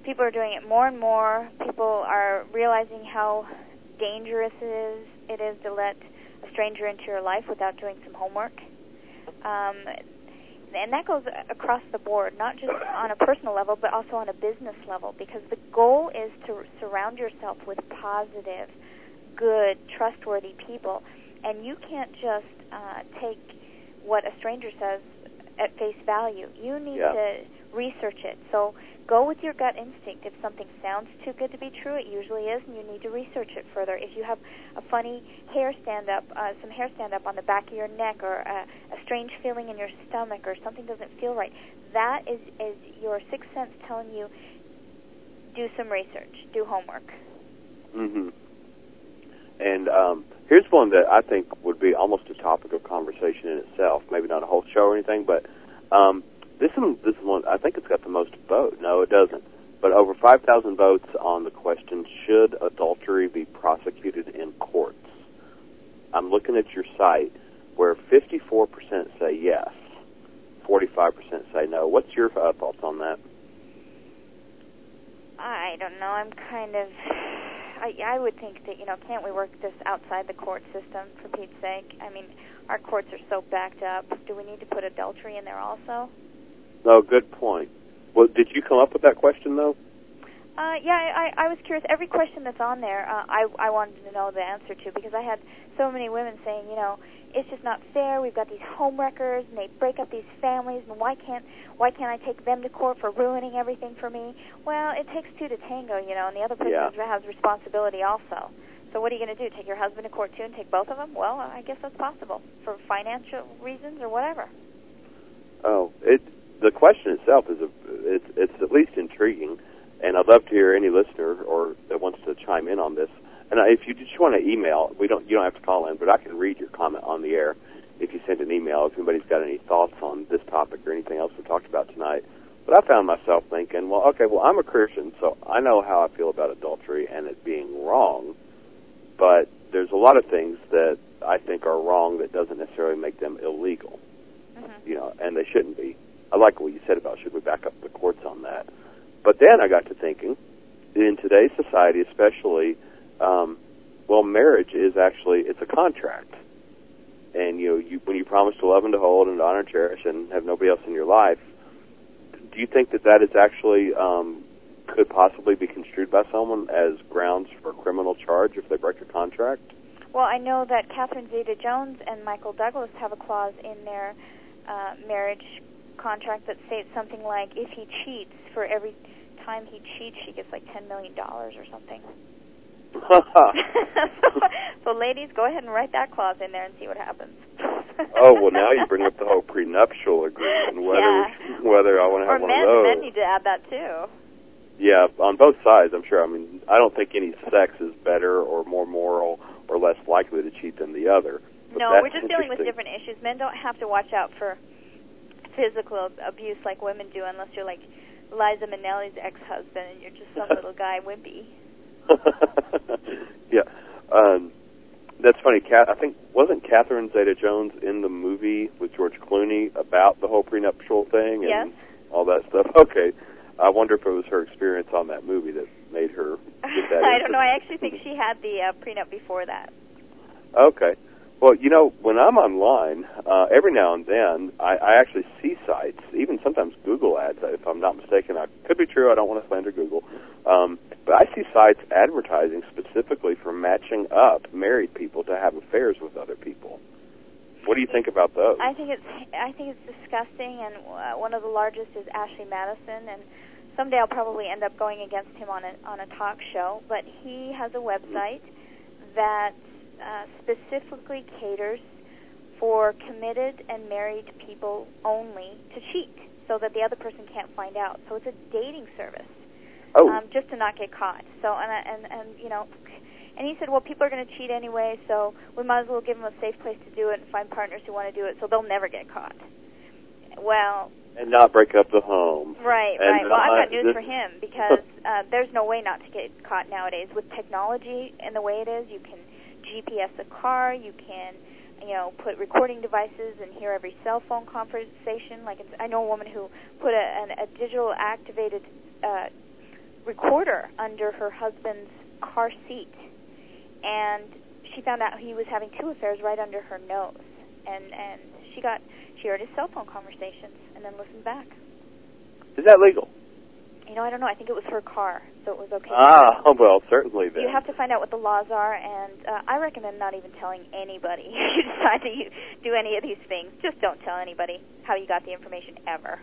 People are doing it more and more. People are realizing how dangerous it is. It is to let stranger into your life without doing some homework. Um, and that goes across the board, not just on a personal level, but also on a business level, because the goal is to surround yourself with positive, good, trustworthy people. And you can't just uh, take what a stranger says at face value. You need Yeah. to research it. So go with your gut instinct. If something sounds too good to be true, it usually is, and you need to research it further. If you have a funny hair stand up, uh, some hair stand up on the back of your neck, or a, a strange feeling in your stomach, or something doesn't feel right, that is, is your sixth sense telling you do some research, do homework. Mm-hmm. And um, here's one that I think would be almost a topic of conversation in itself. Maybe not a whole show or anything, but um, this one, this one, I think it's got the most vote. No, it doesn't. But over 5,000 votes on the question: Should adultery be prosecuted in courts? I'm looking at your site, where 54% say yes, 45% say no. What's your uh, thoughts on that? I don't know. I'm kind of. I, I would think that you know, can't we work this outside the court system for Pete's sake? I mean, our courts are so backed up. Do we need to put adultery in there also? No, good point. Well, did you come up with that question though? Uh, yeah, I, I was curious. Every question that's on there, uh, I I wanted to know the answer to because I had so many women saying, you know, it's just not fair. We've got these home wreckers, and they break up these families, and why can't why can't I take them to court for ruining everything for me? Well, it takes two to tango, you know, and the other person Yeah. has responsibility also. So what are you going to do? Take your husband to court too and take both of them? Well, I guess that's possible for financial reasons or whatever. Oh, it the question itself is a it's it's at least intriguing, and I'd love to hear any listener or that wants to chime in on this. And if you just want to email, we don't you don't have to call in, but I can read your comment on the air if you send an email. If anybody's got any thoughts on this topic or anything else we talked about tonight. But I found myself thinking, well, okay, well, I'm a Christian, so I know how I feel about adultery and it being wrong. But there's a lot of things that I think are wrong that doesn't necessarily make them illegal hmm you know, and they shouldn't be. I like what you said about should we back up the courts on that. But then I got to thinking, in today's society, especially, um, well, marriage is actually it's a contract, and you know, you when you promise to love and to hold and to honor and cherish and have nobody else in your life, do you think that that is actually um, could possibly be construed by someone as grounds for a criminal charge if they break a contract? Well, I know that Catherine Zeta-Jones and Michael Douglas have a clause in their uh, marriage contract that states something like, if he cheats, for every time he cheats, she gets like ten million dollars or something. so, so, ladies, go ahead and write that clause in there and see what happens. oh well, now you bring up the whole prenuptial agreement. Whether Yeah. whether I want to or have one men, of those. men need to add that too. Yeah, on both sides, I'm sure. I mean, I don't think any sex is better or more moral or less likely to cheat than the other. But No, we're just dealing with different issues. Men don't have to watch out for physical abuse like women do, unless you're like Liza Minnelli's ex-husband and you're just some little guy wimpy. yeah, um, that's funny. Cat, I think wasn't Catherine Zeta-Jones in the movie with George Clooney about the whole prenuptial thing and Yes. all that stuff? Okay, I wonder if it was her experience on that movie that made her get that. I don't know. I actually think she had the uh, prenup before that. Okay. Well, you know, when I'm online, uh, every now and then, I, I actually see sites, even sometimes Google ads, if I'm not mistaken. I could be true. I don't want to slander Google. Um, but I see sites advertising specifically for matching up married people to have affairs with other people. What do you think about those? I think it's I think it's disgusting, and uh, one of the largest is Ashley Madison, and someday I'll probably end up going against him on a on a talk show. But he has a website that uh, specifically caters for committed and married people only to cheat, so that the other person can't find out. So it's a dating service, oh, um, just to not get caught. So and and and you know. And he said, well, people are going to cheat anyway, so we might as well give them a safe place to do it and find partners who want to do it, so they'll never get caught. Well, and not break up the home. right, And right. Well, I've got news for him because uh, there's no way not to get caught nowadays with technology and the way it is. You can GPS a car. You can, you know, put recording devices and hear every cell phone conversation. Like it's, I know a woman who put a, an, a digital activated uh, recorder under her husband's car seat, and she found out he was having two affairs right under her nose, and and she got she heard his cell phone conversations and then listened back. Is that legal? You know, I don't know. I think it was her car, so it was okay. Ah, well, certainly then. You have to find out what the laws are, and uh, I recommend not even telling anybody if you decide to do any of these things. Just don't tell anybody how you got the information ever.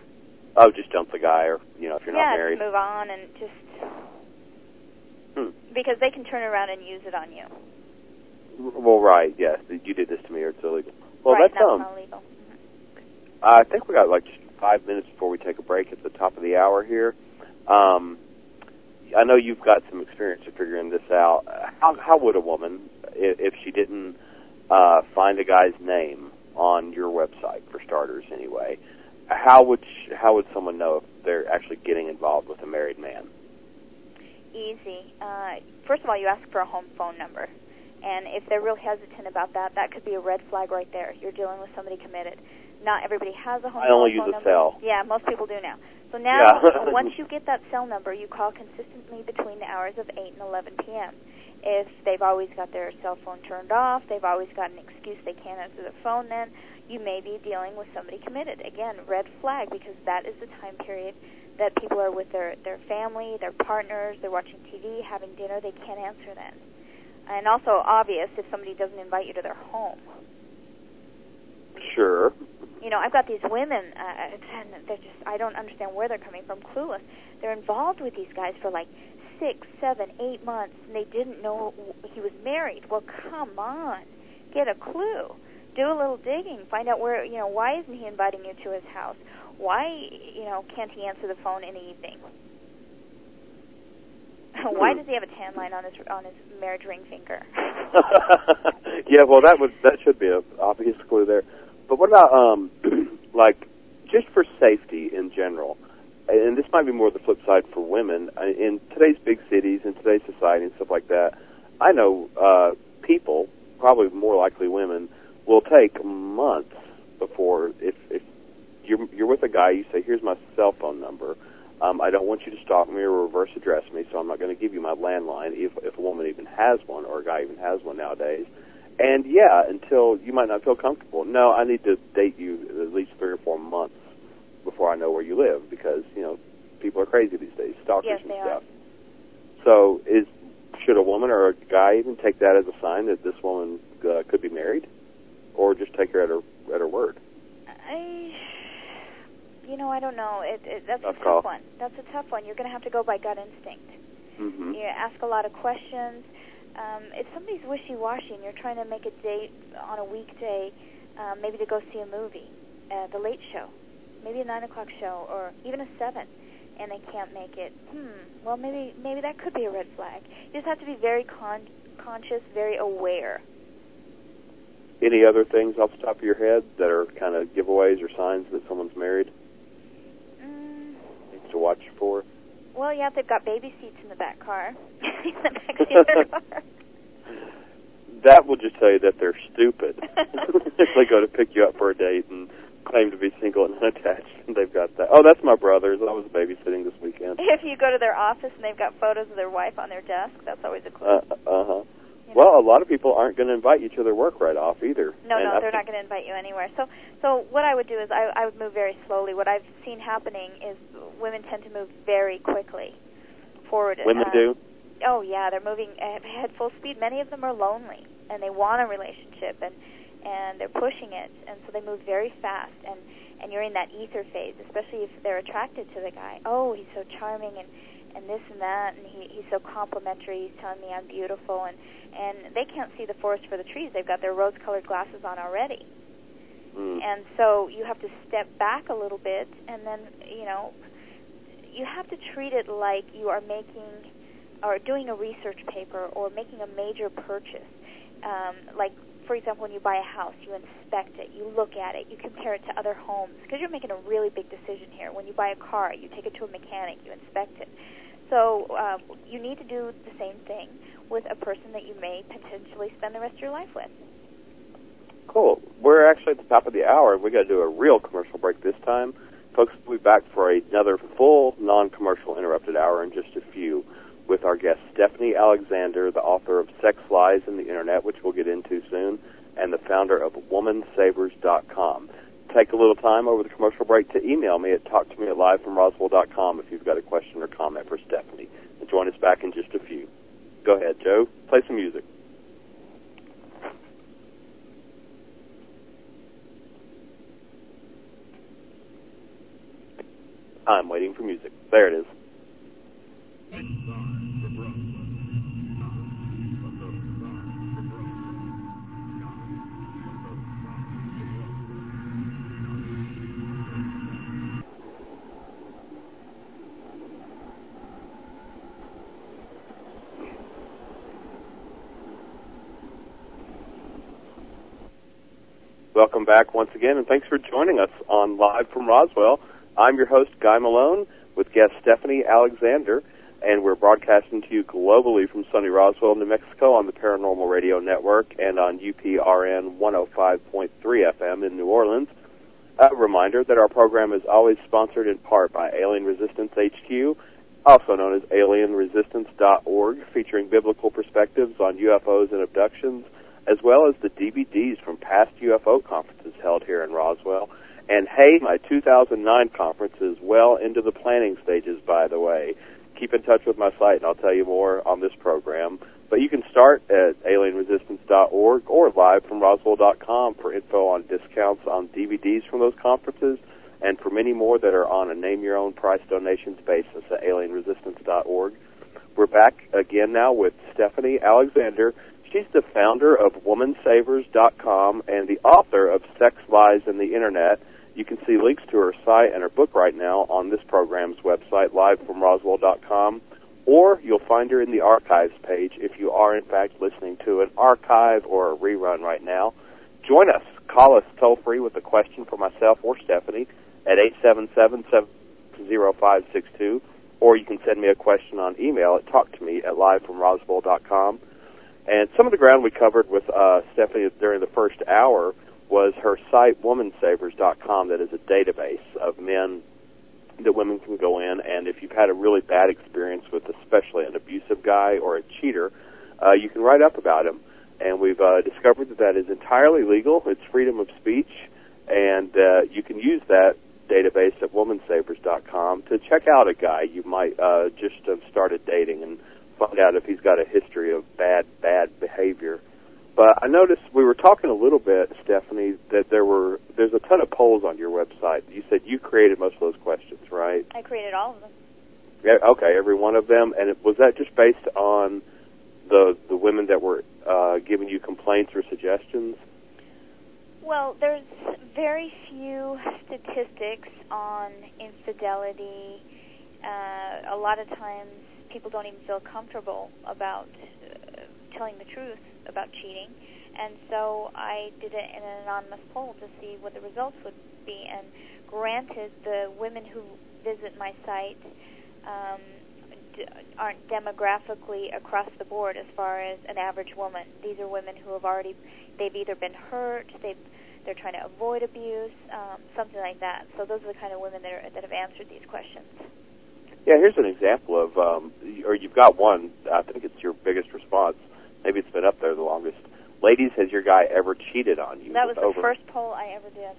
Oh, just dump the guy, or you know, if you're yeah, not married. just move on and just Hmm. because they can turn around and use it on you. Well, right, yes, you did this to me, or it's illegal. Well, right, that's um. not illegal. I think we got like just five minutes before we take a break at the top of the hour here. Um, I know you've got some experience of figuring this out. How how would a woman, if, if she didn't uh, find a guy's name on your website, for starters, anyway, how would sh how would someone know if they're actually getting involved with a married man? Easy. Uh, first of all, you ask for a home phone number. And if they're real hesitant about that, that could be a red flag right there. You're dealing with somebody committed. Not everybody has a home phone number. I only phone use a number. cell. Yeah, most people do now. So now, Yeah. Uh, once you get that cell number, you call consistently between the hours of 8 and 11 p.m. If they've always got their cell phone turned off, they've always got an excuse they can't answer the phone, then you may be dealing with somebody committed. Again, red flag because that is the time period that people are with their, their family, their partners, they're watching TV, having dinner, they can't answer then. And also obvious if somebody doesn't invite you to their home. Sure. You know, I've got these women, uh, and they're just, I don't understand where they're coming from, clueless. They're involved with these guys for like six, seven, eight months, and they didn't know he was married. Well, come on. Get a clue. Do a little digging. Find out where, you know, why isn't he inviting you to his house? Why, you know, can't he answer the phone in the evening? why does he have a tan line on his on his marriage ring finger? yeah, well, that would that should be a obvious clue there. But what about um, like just for safety in general? And this might be more the flip side for women uh, in today's big cities in today's society and stuff like that. I know uh, people, probably more likely women, will take months before if if you're you're with a guy, you say, "Here's my cell phone number." Um, I don't want you to stalk me or reverse address me, so I'm not going to give you my landline if, if a woman even has one or a guy even has one nowadays. And yeah, until you might not feel comfortable. No, I need to date you at least three or four months before I know where you live because you know people are crazy these days, stalkers Yes, and they are. stuff. So, is should a woman or a guy even take that as a sign that this woman uh, could be married, or just take her at her at her word? I, you know, I don't know. It, it that's Tough a tough call. one. That's a tough one. You're going to have to go by gut instinct. Mm-hmm. You ask a lot of questions. Um, if somebody's wishy-washy and you're trying to make a date on a weekday, um, maybe to go see a movie, uh, the late show, maybe a nine o'clock show, or even a seven, and they can't make it, hmm, well, maybe maybe that could be a red flag. You just have to be very con- conscious, very aware. Any other things off the top of your head that are kind of giveaways or signs that someone's married? Mm, Things to watch for. Well, yeah, they've got baby seats in the back car, in the back seat of their car. That will just tell you that they're stupid. if they go to pick you up for a date and claim to be single and unattached, and they've got that. Oh, that's my brother's. I was babysitting this weekend. If you go to their office and they've got photos of their wife on their desk, that's always a clue. Uh huh. You know? Well, a lot of people aren't going to invite you to their work right off either. No, And no, they're not going to invite you anywhere. So, so what I would do is I, I would move very slowly. What I've seen happening is women tend to move very quickly forward. Women uh, do. Oh yeah, they're moving at full speed. Many of them are lonely and they want a relationship and and they're pushing it, and so they move very fast. And and you're in that ether phase, especially if they're attracted to the guy. Oh, he's so charming and and this and that, and he he's so complimentary. He's telling me I'm beautiful, and and they can't see the forest for the trees. They've got their rose-colored glasses on already. Mm. And so you have to step back a little bit, and then you know you have to treat it like you are making or doing a research paper or making a major purchase. Um, like for example, when you buy a house, you inspect it, you look at it, you compare it to other homes because you're making a really big decision here. When you buy a car, you take it to a mechanic, you inspect it. So uh, you need to do the same thing with a person that you may potentially spend the rest of your life with. Cool. We're actually at the top of the hour. We got to do a real commercial break this time. Folks, we'll be back for another full, non-commercial interrupted hour in just a few with our guest Stephanie Alexander, the author of Sex Lies in the Internet, which we'll get into soon, and the founder of WomanSavers.com. Take a little time over the commercial break to email me at talktome at livefromroswell.com if you've got a question or comment for Stephanie. And join us back in just a few. Go ahead, Joe. Play some music. I'm waiting for music. There it is. Welcome back once again, and thanks for joining us on Live from Roswell. I'm your host, Guy Malone, with guest Stephanie Alexander, and we're broadcasting to you globally from sunny Roswell, New Mexico on the Paranormal Radio Network and on UPRN 105.3 FM in New Orleans. A reminder that our program is always sponsored in part by Alien Resistance HQ, also known as alienresistance.org, featuring biblical perspectives on UFOs and abductions, as well as the DVDs from past UFO conferences held here in Roswell. And hey, my 2009 conference is well into the planning stages, by the way. Keep in touch with my site, and I'll tell you more on this program. But you can start at alienresistance.org or live from roswell.com for info on discounts on DVDs from those conferences and for many more that are on a name your own price donations basis at alienresistance.org. We're back again now with Stephanie Alexander. She's the founder of WomanSavers.com and the author of Sex Lies in the Internet. You can see links to her site and her book right now on this program's website, livefromroswell.com, or you'll find her in the archives page if you are, in fact, listening to an archive or a rerun right now. Join us. Call us toll free with a question for myself or Stephanie at 877-70562, or you can send me a question on email at talktome at livefromroswell.com. And some of the ground we covered with uh, Stephanie during the first hour was her site, womansavers.com, that is a database of men that women can go in, and if you've had a really bad experience with especially an abusive guy or a cheater, uh, you can write up about him. And we've uh, discovered that that is entirely legal. It's freedom of speech, and uh, you can use that database at womansavers.com to check out a guy you might uh, just have started dating and find out if he's got a history of bad, bad behavior. But I noticed we were talking a little bit, Stephanie, that there were there's a ton of polls on your website. You said you created most of those questions, right? I created all of them. Yeah, okay, every one of them. And it, was that just based on the the women that were uh, giving you complaints or suggestions? Well, there's very few statistics on infidelity. Uh, a lot of times, people don't even feel comfortable about uh, telling the truth about cheating. And so I did it in an anonymous poll to see what the results would be. And granted, the women who visit my site um, d- aren't demographically across the board as far as an average woman. These are women who have already, they've either been hurt, they've they're trying to avoid abuse, um, something like that. So those are the kind of women that, are, that have answered these questions. Yeah, here's an example of, um, or you've got one. I think it's your biggest response. Maybe it's been up there the longest. Ladies, has your guy ever cheated on you? That was the over... first poll I ever did.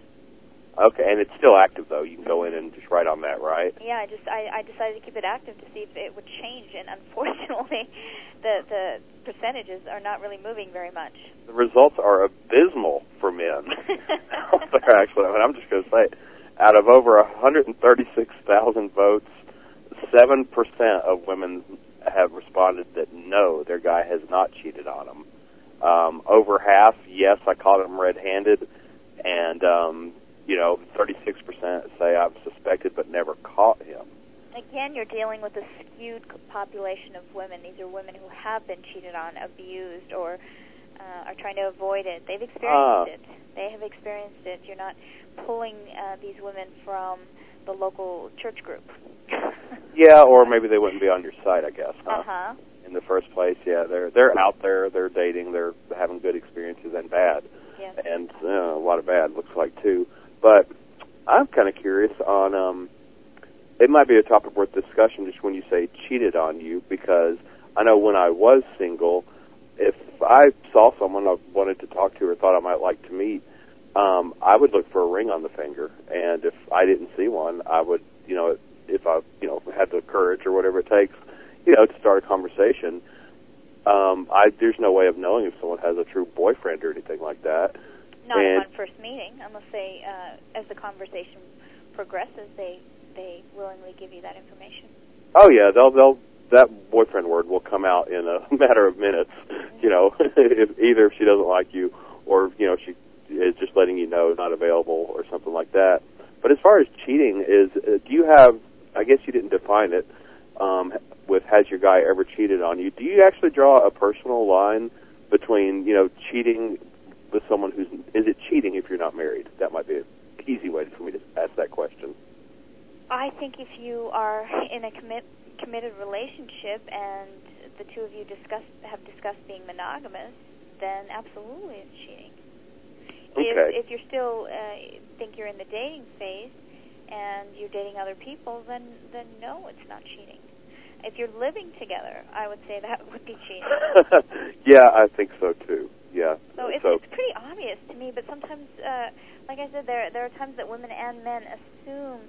Okay, and it's still active though. You can go in and just write on that, right? Yeah, I just I, I decided to keep it active to see if it would change, and unfortunately, the the percentages are not really moving very much. The results are abysmal for men. They're actually, I mean, I'm just going to say, out of over 136,000 votes, seven percent of women have responded that no, their guy has not cheated on them. Um, over half, yes, I caught him red-handed, and um, you know, 36% say I've suspected but never caught him. Again, you're dealing with a skewed population of women. These are women who have been cheated on, abused, or uh, are trying to avoid it. They've experienced Ah. it. They have experienced it. You're not pulling uh, these women from the local church group. Yeah, or maybe they wouldn't be on your site, I guess. Huh? Uh huh. In the first place, yeah, they're they're out there, they're dating, they're having good experiences and bad, Yes. and uh, a lot of bad looks like too. But I'm kind of curious on. um It might be a topic worth discussion just when you say cheated on you, because I know when I was single, if I saw someone I wanted to talk to or thought I might like to meet, um, I would look for a ring on the finger, and if I didn't see one, I would, you know, if I, you know, had the courage or whatever it takes, you know, to start a conversation. Um, I there's no way of knowing if someone has a true boyfriend or anything like that. Not And- upon first meeting, unless they, uh, as the conversation progresses, they they willingly give you that information. Oh yeah, they'll they'll that boyfriend word will come out in a matter of minutes. You know, if either if she doesn't like you or you know she is just letting you know not available or something like that. But as far as cheating is, uh, do you have? I guess you didn't define it. Um, with has your guy ever cheated on you? Do you actually draw a personal line between you know cheating with someone who's is it cheating if you're not married? That might be an easy way for me to ask that question. I think if you are in a commit committed relationship and the two of you discuss have discussed being monogamous, then absolutely it's cheating. Okay. If if you're still uh, think you're in the dating phase and you're dating other people, then then no, it's not cheating. If you're living together, I would say that would be cheating. yeah, I think so too. Yeah. So it's, it's pretty obvious to me, but sometimes, uh, like I said, there there are times that women and men assume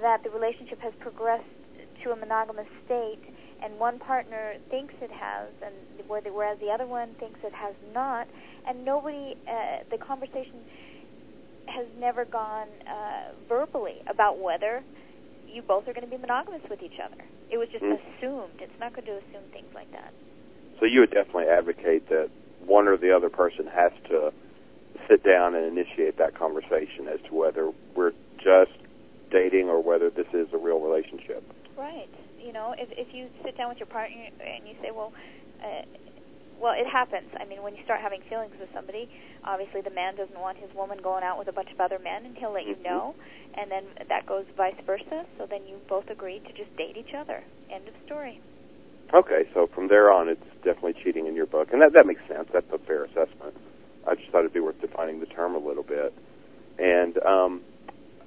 that the relationship has progressed to a monogamous state, and one partner thinks it has, and the- whereas the other one thinks it has not, and nobody, uh, the conversation has never gone uh, verbally about whether you both are going to be monogamous with each other. It was just Mm. assumed. It's not going to assume things like that. So you would definitely advocate that one or the other person has to sit down and initiate that conversation as to whether we're just dating or whether this is a real relationship. Right. You know, if if you sit down with your partner and you say, well, uh, well, it happens. I mean, when you start having feelings with somebody, obviously the man doesn't want his woman going out with a bunch of other men, and he'll let you Mhm. know. And then that goes vice versa. So then you both agree to just date each other. End of story. Okay, so from there on, it's definitely cheating in your book, and that that makes sense. That's a fair assessment. I just thought it'd be worth defining the term a little bit. And um,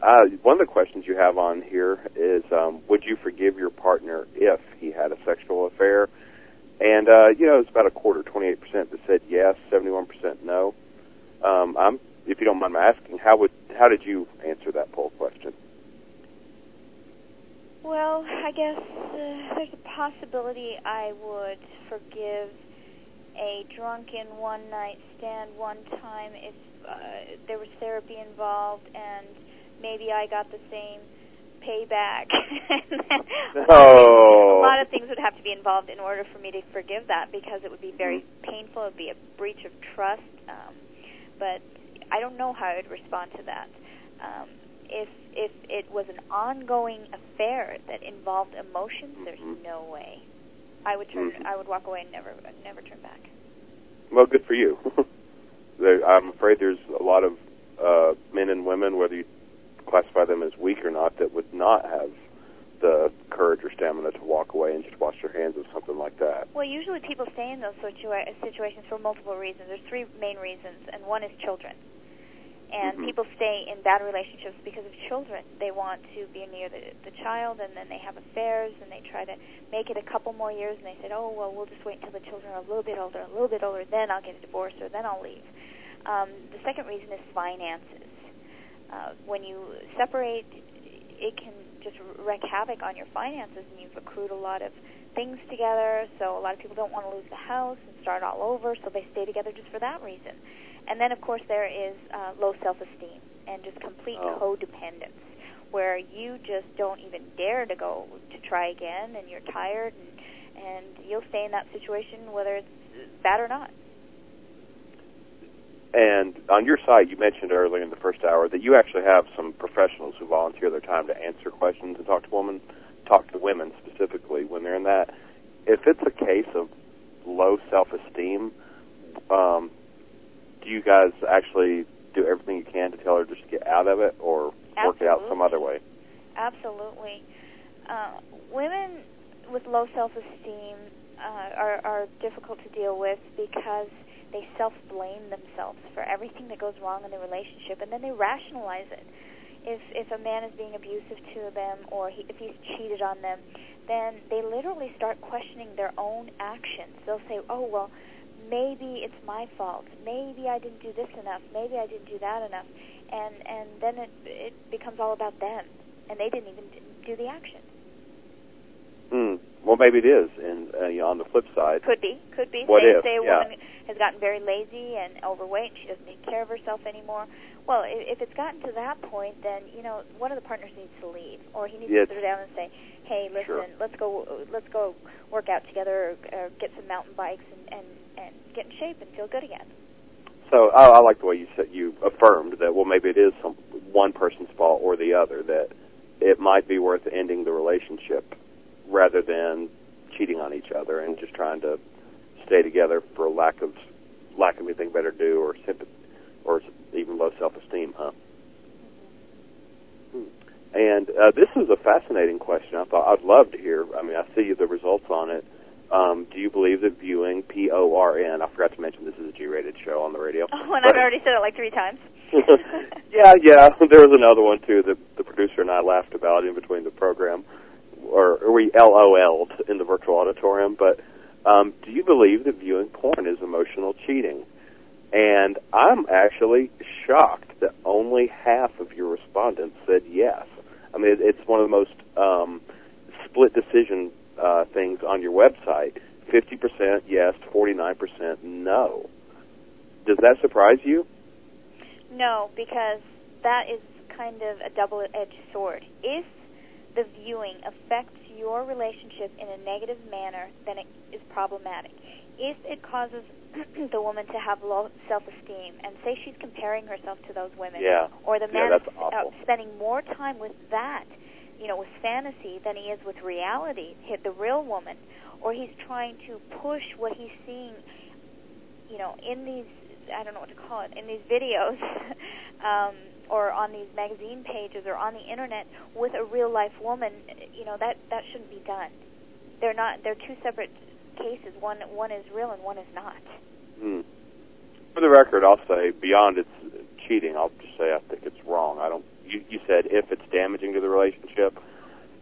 uh, one of the questions you have on here is, um, would you forgive your partner if he had a sexual affair? And uh, you know, it's about a quarter, twenty-eight percent that said yes, seventy-one percent no. Um, I'm, if you don't mind my asking, how would how did you answer that poll question? Well, I guess uh, there's a possibility I would forgive a drunken one night stand one time if uh, there was therapy involved and maybe I got the same payback. a, lot of Oh. things, a lot of things would have to be involved in order for me to forgive that because it would be very painful. It would be a breach of trust. Um, but I don't know how I would respond to that. Um, if if it was an ongoing affair that involved emotions, there's Mhm. no way. I would turn. Mhm. I would walk away and never never turn back. Well, good for you. I'm afraid there's a lot of uh, men and women, whether you classify them as weak or not, that would not have the courage or stamina to walk away and just wash their hands of something like that. Well, usually people stay in those situa- situations for multiple reasons. There's three main reasons, and one is children. And Mhm. people stay in bad relationships because of children. They want to be near the, the child, and then they have affairs, and they try to make it a couple more years, and they said, oh, well, we'll just wait until the children are a little bit older, a little bit older, then I'll get a divorce, or then I'll leave. Um, the second reason is finances. Uh, when you separate, it can just wreak havoc on your finances, and you've accrued a lot of things together. So a lot of people don't want to lose the house and start all over, so they stay together just for that reason. And then, of course, there is uh, low self-esteem and just complete Oh. codependence, where you just don't even dare to go to try again, and you're tired, and and you'll stay in that situation whether it's bad or not. And on your site, you mentioned earlier in the first hour that you actually have some professionals who volunteer their time to answer questions and talk to women, talk to women specifically when they're in that. If it's a case of low self-esteem, um, do you guys actually do everything you can to tell her just to get out of it, or work it out some other way? Absolutely. Uh, women with low self-esteem uh, are, are difficult to deal with because they self-blame themselves for everything that goes wrong in the relationship, and then they rationalize it. If if a man is being abusive to them, or he, if he's cheated on them, then they literally start questioning their own actions. They'll say, "Oh well, maybe it's my fault. Maybe I didn't do this enough. Maybe I didn't do that enough," and and then it it becomes all about them, and they didn't even do the action. Hmm. Well, maybe it is, and uh, you know, on the flip side, Could be, could be. What say, if? say a Yeah. woman has gotten very lazy and overweight, and she doesn't take care of herself anymore. Well, if it's gotten to that point, then you know one of the partners needs to leave, or he needs to sit her down and say, "Hey, listen, Sure. let's go, let's go work out together, or, or get some mountain bikes, and, and and get in shape and feel good again." So I, I like the way you said you affirmed that. Well, maybe it is some one person's fault or the other. That it might be worth ending the relationship rather than cheating on each other and just trying to stay together for lack of lack of anything better to do or sympathy or even low self esteem. Huh. Hmm. And uh, this is a fascinating question. I thought I'd love to hear. I mean, I see the results on it. Um, do you believe that viewing P O R N? I forgot to mention this is a G-rated show on the radio. Oh, and But- I've already said it like three times. yeah, yeah. There was another one too that the producer and I laughed about in between the program, or, or we LOL'd in the virtual auditorium. But um, do you believe that viewing porn is emotional cheating? And I'm actually shocked that only half of your respondents said yes. I mean, it's one of the most um, split decision uh, things on your website. 50% yes, 49% no. Does that surprise you? No, because that is kind of a double-edged sword. If the viewing affects your relationship in a negative manner, then it is problematic. If it causes the woman to have low self-esteem, and say she's comparing herself to those women, Yeah. or the Yeah, man is uh, awful. spending more time with that, you know, with fantasy than he is with reality, hit the real woman, or he's trying to push what he's seeing, you know, in these I don't know what to call it in these videos, um, or on these magazine pages or on the internet with a real life woman, you know that that shouldn't be done. They're not. They're two separate cases. One one is real and one is not. Hmm. For the record, I'll say beyond its cheating, I'll just say I think it's wrong. I don't. You, you said if it's damaging to the relationship.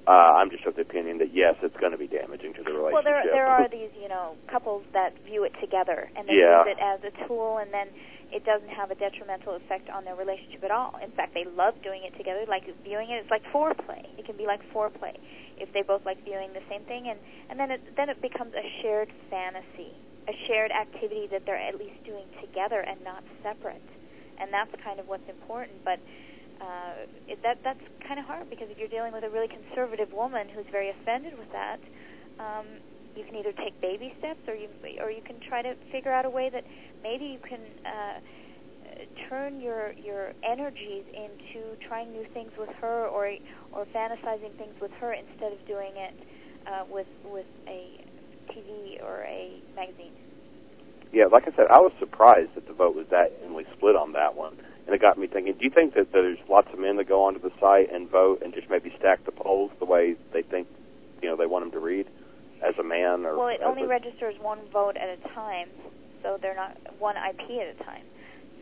Uh, I'm just of the opinion that yes, it's going to be damaging to the relationship. Well, there there are these you know couples that view it together and they Yeah. use it as a tool, and then it doesn't have a detrimental effect on their relationship at all. In fact, they love doing it together. Like viewing it, it's like foreplay. It can be like foreplay if they both like viewing the same thing, and and then it then it becomes a shared fantasy, a shared activity that they're at least doing together and not separate, and that's kind of what's important. But uh, it, that that's kind of hard because if you're dealing with a really conservative woman who's very offended with that, um, you can either take baby steps or you or you can try to figure out a way that maybe you can uh, turn your your energies into trying new things with her or or fantasizing things with her instead of doing it uh, with with a TV or a magazine. Yeah, like I said, I was surprised that the vote was that evenly split on that one, and it got me thinking. Do you think that there's lots of men that go onto the site and vote and just maybe stack the polls the way they think, you know, they want them to read, as a man or? Well, it only a, registers one vote at a time, so they're not one IP at a time.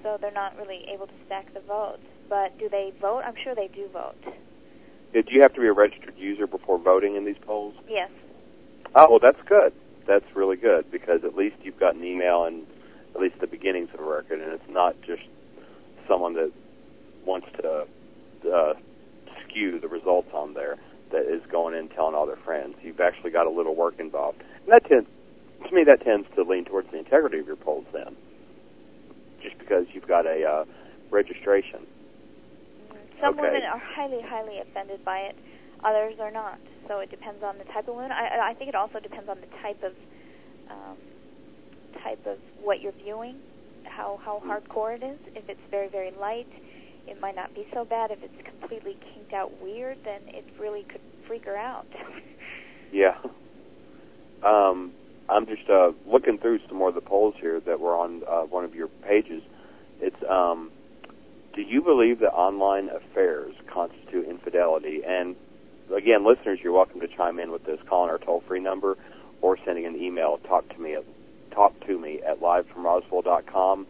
So they're not really able to stack the votes. But do they vote? I'm sure they do vote. Do you have to be a registered user before voting in these polls? Yes. Oh, well, that's good. That's really good because at least you've got an email and at least the beginnings of a record, and it's not just someone that wants to uh, skew the results on there that is going in telling all their friends. You've actually got a little work involved, and that tends, to me, that tends to lean towards the integrity of your polls. Then, just because you've got a uh, registration. Some Okay. women are highly, highly offended by it. Others are not. So it depends on the type of woman. I, I think it also depends on the type of um, type of what you're viewing, how how hardcore it is. If it's very, very light, it might not be so bad. If it's completely kinked out weird, then it really could freak her out. Yeah. Um, I'm just uh, looking through some more of the polls here that were on uh, one of your pages. It's um, do you believe that online affairs constitute infidelity? And again, listeners, you're welcome to chime in with this, calling our toll-free number or sending an email. Talk to me at talk to me at livefromroswell.com.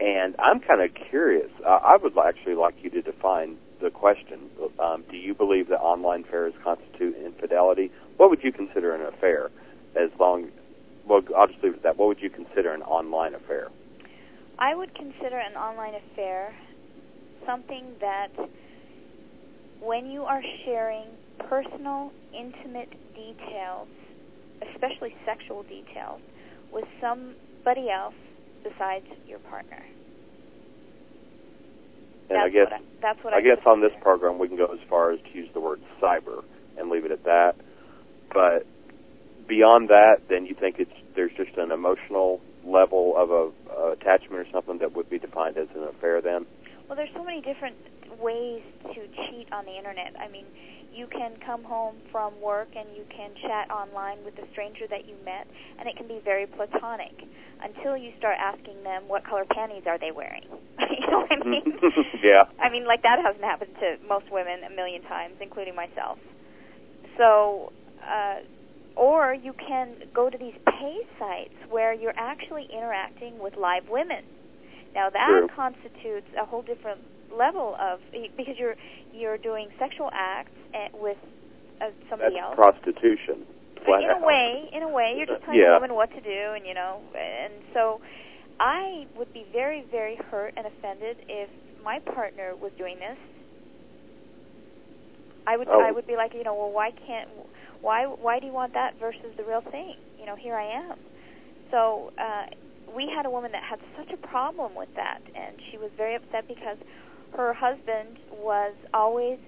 And I'm kind of curious. Uh, I would actually like you to define the question. Um, do you believe that online affairs constitute infidelity? What would you consider an affair? As long, well, I'll just leave it at that. What would you consider an online affair? I would consider an online affair something that when you are sharing personal, intimate details, especially sexual details, with somebody else besides your partner. And that's I guess what I, that's what I, I guess on this program we can go as far as to use the word cyber and leave it at that. But beyond that, then you think it's there's just an emotional level of a uh, attachment or something that would be defined as an affair. Then Well, there's so many different ways to cheat on the internet. I mean, you can come home from work and you can chat online with a stranger that you met, and it can be very platonic until you start asking them what color panties are they wearing. you know what I mean? yeah. I mean, like that hasn't happened to most women a million times, including myself. So, uh, or you can go to these pay sites where you're actually interacting with live women. Now that True. constitutes a whole different level of because you're you're doing sexual acts at, with uh, somebody That's else. prostitution. Flat in a way, in a way, you're just telling Yeah. a woman what to do, and you know, and so I would be very, very hurt and offended if my partner was doing this. I would, Oh. I would be like, you know, well, why can't, why, why do you want that versus the real thing? You know, here I am. So uh, we had a woman that had such a problem with that, and she was very upset because her husband was always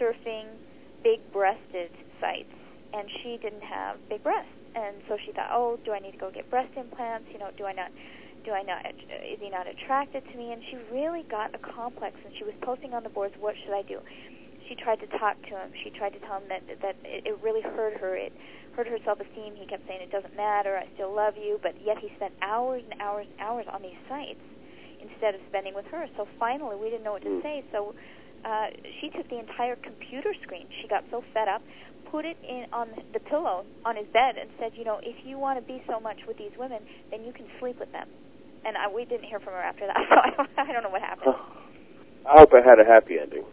surfing big-breasted sites, and she didn't have big breasts, and so she thought, oh, do I need to go get breast implants? You know, do I not? Do I not? Is he not attracted to me? And she really got a complex, and she was posting on the boards, what should I do? She tried to talk to him. She tried to tell him that that it, it really hurt her. It hurt her self-esteem. He kept saying, "It doesn't matter. I still love you," but yet he spent hours and hours and hours on these sites instead of spending with her. So finally, we didn't know what to Mm. say. So uh, she took the entire computer screen. She got so fed up, put it in on the pillow on his bed, and said, "You know, if you want to be so much with these women, then you can sleep with them." And I, we didn't hear from her after that, so I don't, I don't know what happened. I hope it had a happy ending.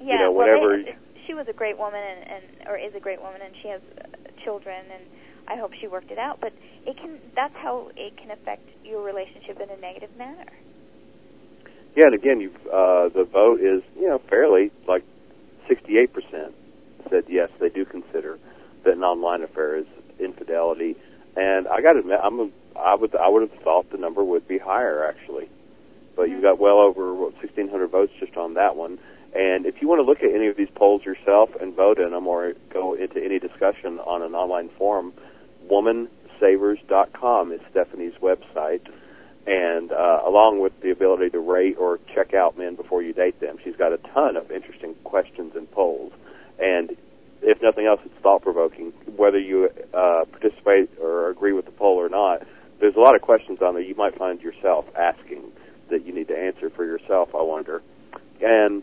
Yeah, know, well, they, she was a great woman, and, and or is a great woman, and she has uh, children, and I hope she worked it out. But it can that's how it can affect your relationship in a negative manner. Yeah, and again, you've uh, the vote is you know fairly like 68 percent said yes, they do consider that an online affair is infidelity. And I got to admit, I'm a, I would I would have thought the number would be higher actually, but you Mhm. got well over what, 1,600 votes just on that one. And if you want to look at any of these polls yourself and vote in them, or go into any discussion on an online forum, womansavers.com is Stephanie's website and uh, along with the ability to rate or check out men before you date them, she's got a ton of interesting questions and polls. And if nothing else, it's thought provoking. Whether you uh, participate or agree with the poll or not, there's a lot of questions on there you might find yourself asking that you need to answer for yourself. I wonder. And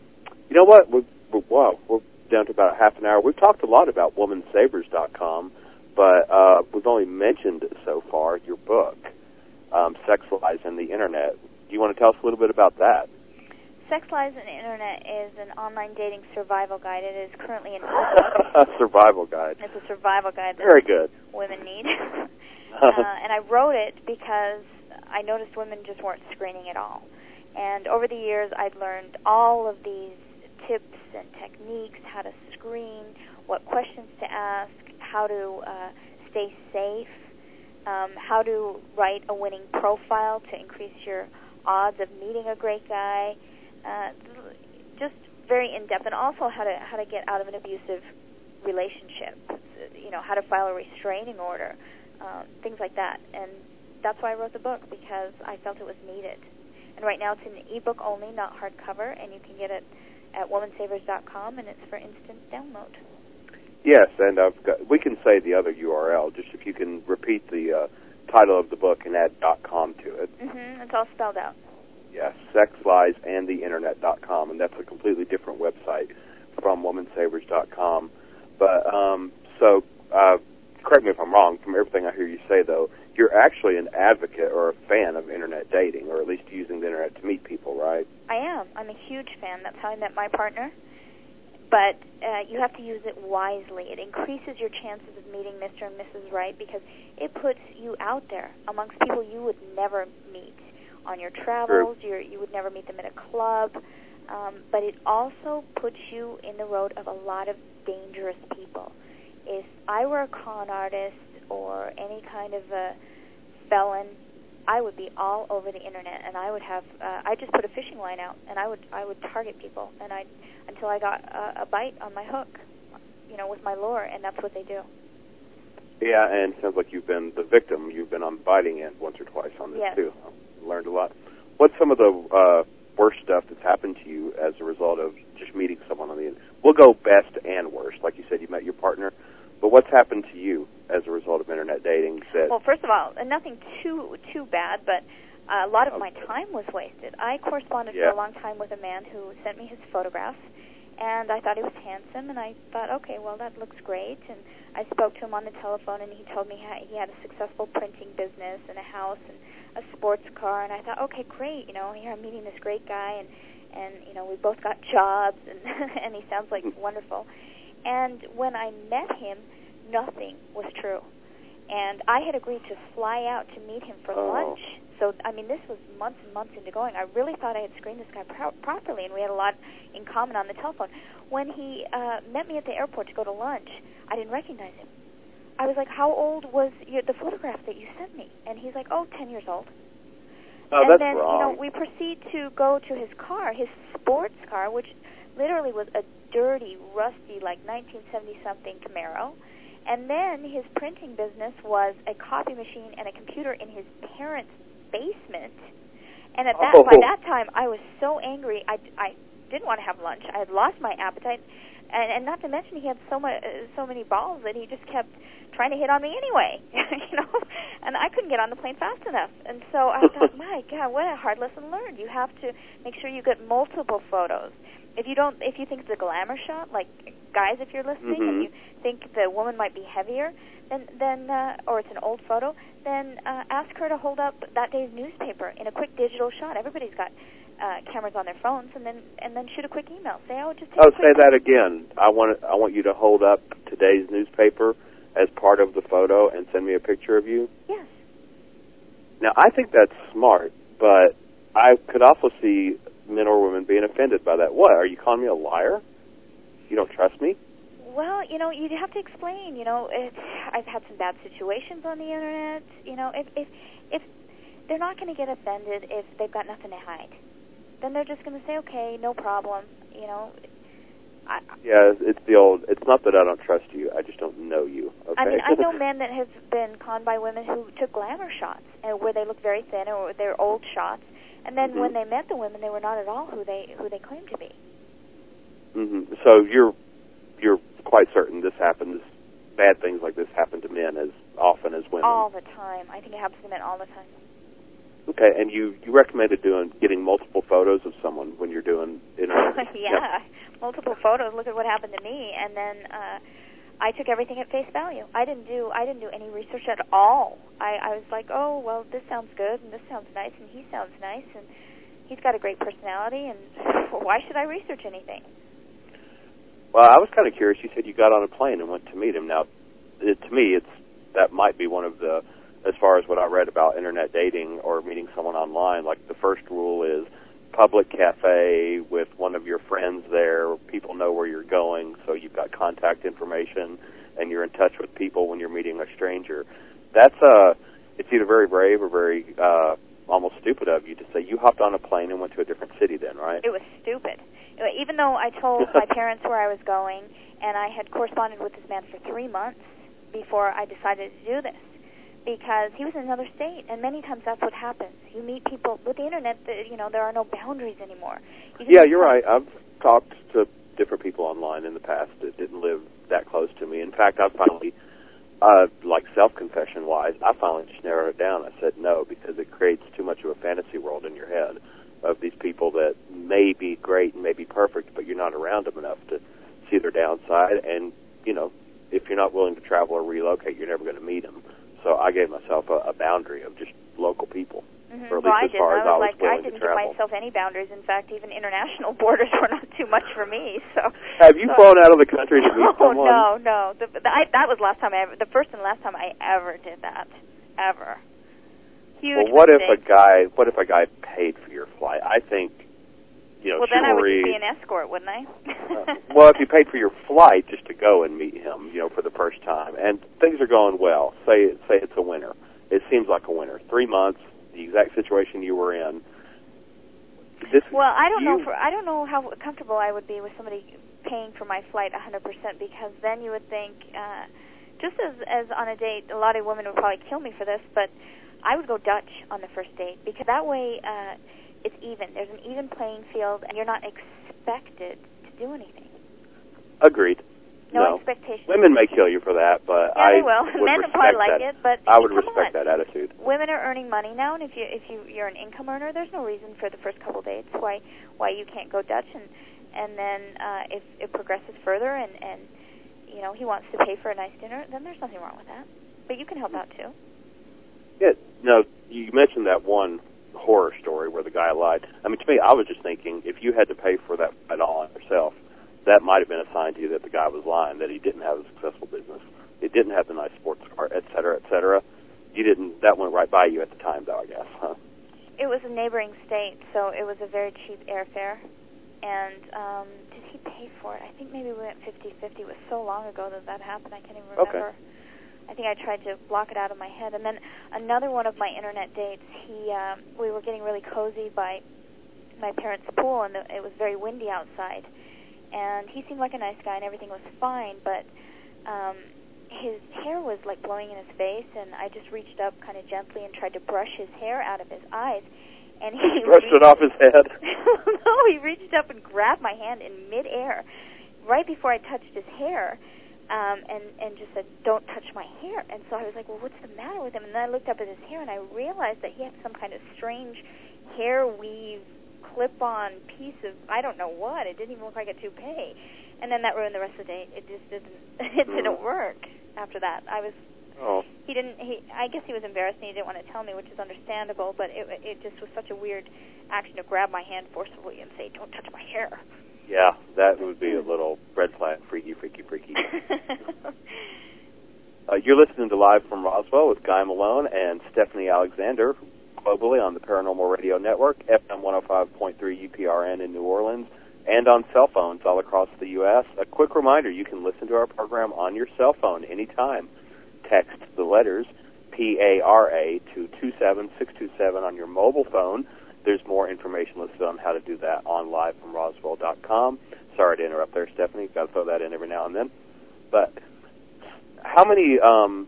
you know what? We're, we're, wow, we're down to about half an hour. We've talked a lot about womansavers.com, but uh, we've only mentioned so far your book Lies and the Internet. Do you want to tell us a little bit about that? Sex Lies and the Internet is an online dating survival guide. It is currently an ebook. Survival guide. It's a survival guide that Very good. women need. uh, and I wrote it because I noticed women just weren't screening at all. And over the years, I'd learned all of these tips and techniques, how to screen, what questions to ask, how to uh, stay safe, um, how to write a winning profile to increase your odds of meeting a great guy. Uh, just very in depth, and also how to how to get out of an abusive relationship. You know, how to file a restraining order, um, things like that. And that's why I wrote the book because I felt it was needed. And right now it's an ebook only, not hardcover, and you can get it at womansavers.com, and it's for instant download. Yes, and I've got, we can say the other URL, just if you can repeat the uh, title of the book and add .com to it. Mm-hmm. It's all spelled out. Yes, Sex Lies and the Internet.com, and that's a completely different website from womansavers.com. But um, so, uh, correct me if I'm wrong. From everything I hear you say, though, you're actually an advocate or a fan of internet dating, or at least using the internet to meet people, right? I am. I'm a huge fan. That's how I met my partner. But uh, you have to use it wisely. It increases your chances of meeting Mr. and Mrs. Right because it puts you out there amongst people you would never meet on your travels. you you would never meet them in a club. Um, but it also puts you in the road of a lot of dangerous people. If I were a con artist or any kind of a felon, I would be all over the internet, and I would have uh, I just put a fishing line out, and I would I would target people, and I until I got a, a bite on my hook, you know, with my lure, and that's what they do. Yeah, and it sounds like you've been the victim. You've been on biting end once or twice on this yes. too. I've learned a lot. What's some of the uh, worst stuff that's happened to you as a result of just meeting someone on the internet? We'll go best and worst. Like you said, you met your partner, but what's happened to you as a result of internet dating? That well, first of all, nothing too too bad, but uh, a lot of okay. my time was wasted. I corresponded yeah. for a long time with a man who sent me his photographs, and I thought he was handsome, and I thought, okay, well that looks great, and I spoke to him on the telephone, and he told me he had a successful printing business and a house and a sports car, and I thought, okay, great, you know, here I'm meeting this great guy, and and you know we both got jobs, and and he sounds like wonderful. And when I met him, nothing was true, and I had agreed to fly out to meet him for oh. lunch. So I mean, this was months and months into going. I really thought I had screened this guy pro- properly, and we had a lot in common on the telephone. When he uh, met me at the airport to go to lunch, I didn't recognize him. I was like, "How old was your, the photograph that you sent me?" And he's like, "Oh, ten years old." Oh, and then wrong. you know we proceed to go to his car, his sports car, which literally was a dirty, rusty, like 1970 something Camaro. And then his printing business was a copy machine and a computer in his parents' basement. And at that oh. by that time, I was so angry. I, I didn't want to have lunch. I had lost my appetite, and, and not to mention he had so much, so many balls that he just kept trying to hit on me anyway. you know, and I couldn't get on the plane fast enough. And so I thought, my God, what a hard lesson learned. You have to make sure you get multiple photos. If you don't, if you think it's a glamour shot, like guys, if you're listening mm-hmm. and you think the woman might be heavier, then then uh, or it's an old photo, then uh, ask her to hold up that day's newspaper in a quick digital shot. Everybody's got uh, cameras on their phones, and then and then shoot a quick email. Say, oh, just take oh, say that again. I want I want you to hold up today's newspaper as part of the photo and send me a picture of you. Yes. Now I think that's smart, but I could also see men or women being offended by that. What are you calling me a liar? You don't trust me? Well, you know, you'd have to explain. You know, it, I've had some bad situations on the internet. You know, if if if they're not going to get offended if they've got nothing to hide, then they're just going to say, okay, no problem. You know. I, yeah, it's the old. It's not that I don't trust you. I just don't know you. Okay? I mean, I know men that have been conned by women who took glamour shots, and where they look very thin, or they're old shots, and then mm-hmm. when they met the women, they were not at all who they who they claimed to be. Mm-hmm. So you're you're quite certain this happens. Bad things like this happen to men as often as women. All the time. I think it happens to men all the time. Okay, and you you recommended doing getting multiple photos of someone when you're doing internet. yeah, yeah, multiple photos. Look at what happened to me, and then uh, I took everything at face value. I didn't do I didn't do any research at all. I, I was like, oh well, this sounds good, and this sounds nice, and he sounds nice, and he's got a great personality, and why should I research anything? Well, I was kind of curious. You said you got on a plane and went to meet him. Now, it, to me, it's that might be one of the, as far as what I read about internet dating or meeting someone online. Like the first rule is public cafe with one of your friends there. People know where you're going, so you've got contact information, and you're in touch with people when you're meeting a stranger. That's uh, it's either very brave or very uh, almost stupid of you to say you hopped on a plane and went to a different city. Then, right? It was stupid even though I told my parents where I was going, and I had corresponded with this man for three months before I decided to do this, because he was in another state, and many times that's what happens. You meet people with the internet. You know, there are no boundaries anymore. You yeah, you're right. I've talked to different people online in the past that didn't live that close to me. In fact, I finally, uh, like self-confession wise, I finally just narrowed it down. I said no because it creates too much of a fantasy world in your head of these people that may be great and may be perfect, but you're not around them enough to see their downside, and you know, if you're not willing to travel or relocate, you're never going to meet them. So I gave myself a, a boundary of just local people. Mm-hmm. Or at well, least I as did. far I as was I was like, I to didn't give myself any boundaries. In fact, even international borders were not too much for me. So. Have you so- flown out of the country to meet No, someone? no, no. The, the, I, that was last time I ever. The first and last time I ever did that, ever. Huge Well, what if a guy? What if a guy paid for your flight? I think, you know, Well, then I would be an escort, wouldn't I? uh, well, if you paid for your flight just to go and meet him, you know, for the first time, and things are going well. Say, say it's a winner. It seems like a winner. Three months, the exact situation you were in. This. Well, I don't you, know. For I don't know how comfortable I would be with somebody paying for my flight 100% because then you would think, uh, just as as on a date, a lot of women would probably kill me for this, but I would go Dutch on the first date because that way uh, it's even. There's an even playing field, and you're not expected to do anything. Agreed. No, No. expectations. Women may kill you for that, but Yeah, I they will. would Men respect probably like that. it, but I would respect on. that attitude. women are earning money now, and if you if you you're an income earner, there's no reason for the first couple dates why why you can't go Dutch, and and then uh, if it progresses further, and and you know he wants to pay for a nice dinner, then there's nothing wrong with that. But you can help out too. Yeah. No, you mentioned that one horror story where the guy lied. I mean, to me, I was just thinking if you had to pay for that at all yourself, that might have been a sign to you that the guy was lying, that he didn't have a successful business, he didn't have the nice sports car, et cetera, et cetera. You didn't. That went right by you at the time, though. I guess, huh? It was a neighboring state, so it was a very cheap airfare. And um, did he pay for it? I think maybe we went 50-50. It was so long ago that that happened. I can't even Okay. I think I tried to block it out of my head. And then another one of my internet dates, he um, we were getting really cozy by my parents' pool, and the, it was very windy outside. And he seemed like a nice guy, and everything was fine, but um, his hair was like blowing in his face, and I just reached up kind of gently and tried to brush his hair out of his eyes. And he Brushed it off his head. no, he reached up and grabbed my hand in midair, right before I touched his hair, um, and and just said, "Don't touch my hair." And so I was like, "Well, what's the matter with him?" And then I looked up at his hair, and I realized that he had some kind of strange hair weave clip-on piece of I don't know what. It didn't even look like a toupee. And then that ruined the rest of the date. It just didn't. It didn't Mm. work. After that, I was Oh, he didn't he i guess he was embarrassed and he didn't want to tell me which is understandable but it it just was such a weird action to grab my hand forcibly and say don't touch my hair yeah. That would be a little red flag. Freaky, freaky, freaky. Uh, you're listening to Live from Roswell with Guy Malone and Stephanie Alexander globally on the Paranormal Radio Network, FM 105.3 UPRN in New Orleans, and on cell phones all across the U.S. A quick reminder, you can listen to our program on your cell phone anytime. Text the letters P-A-R-A to 27627 on your mobile phone. There's more information listed on how to do that on livefromroswell.com. Sorry to interrupt there, Stephanie. Got to throw that in every now and then. But how many um,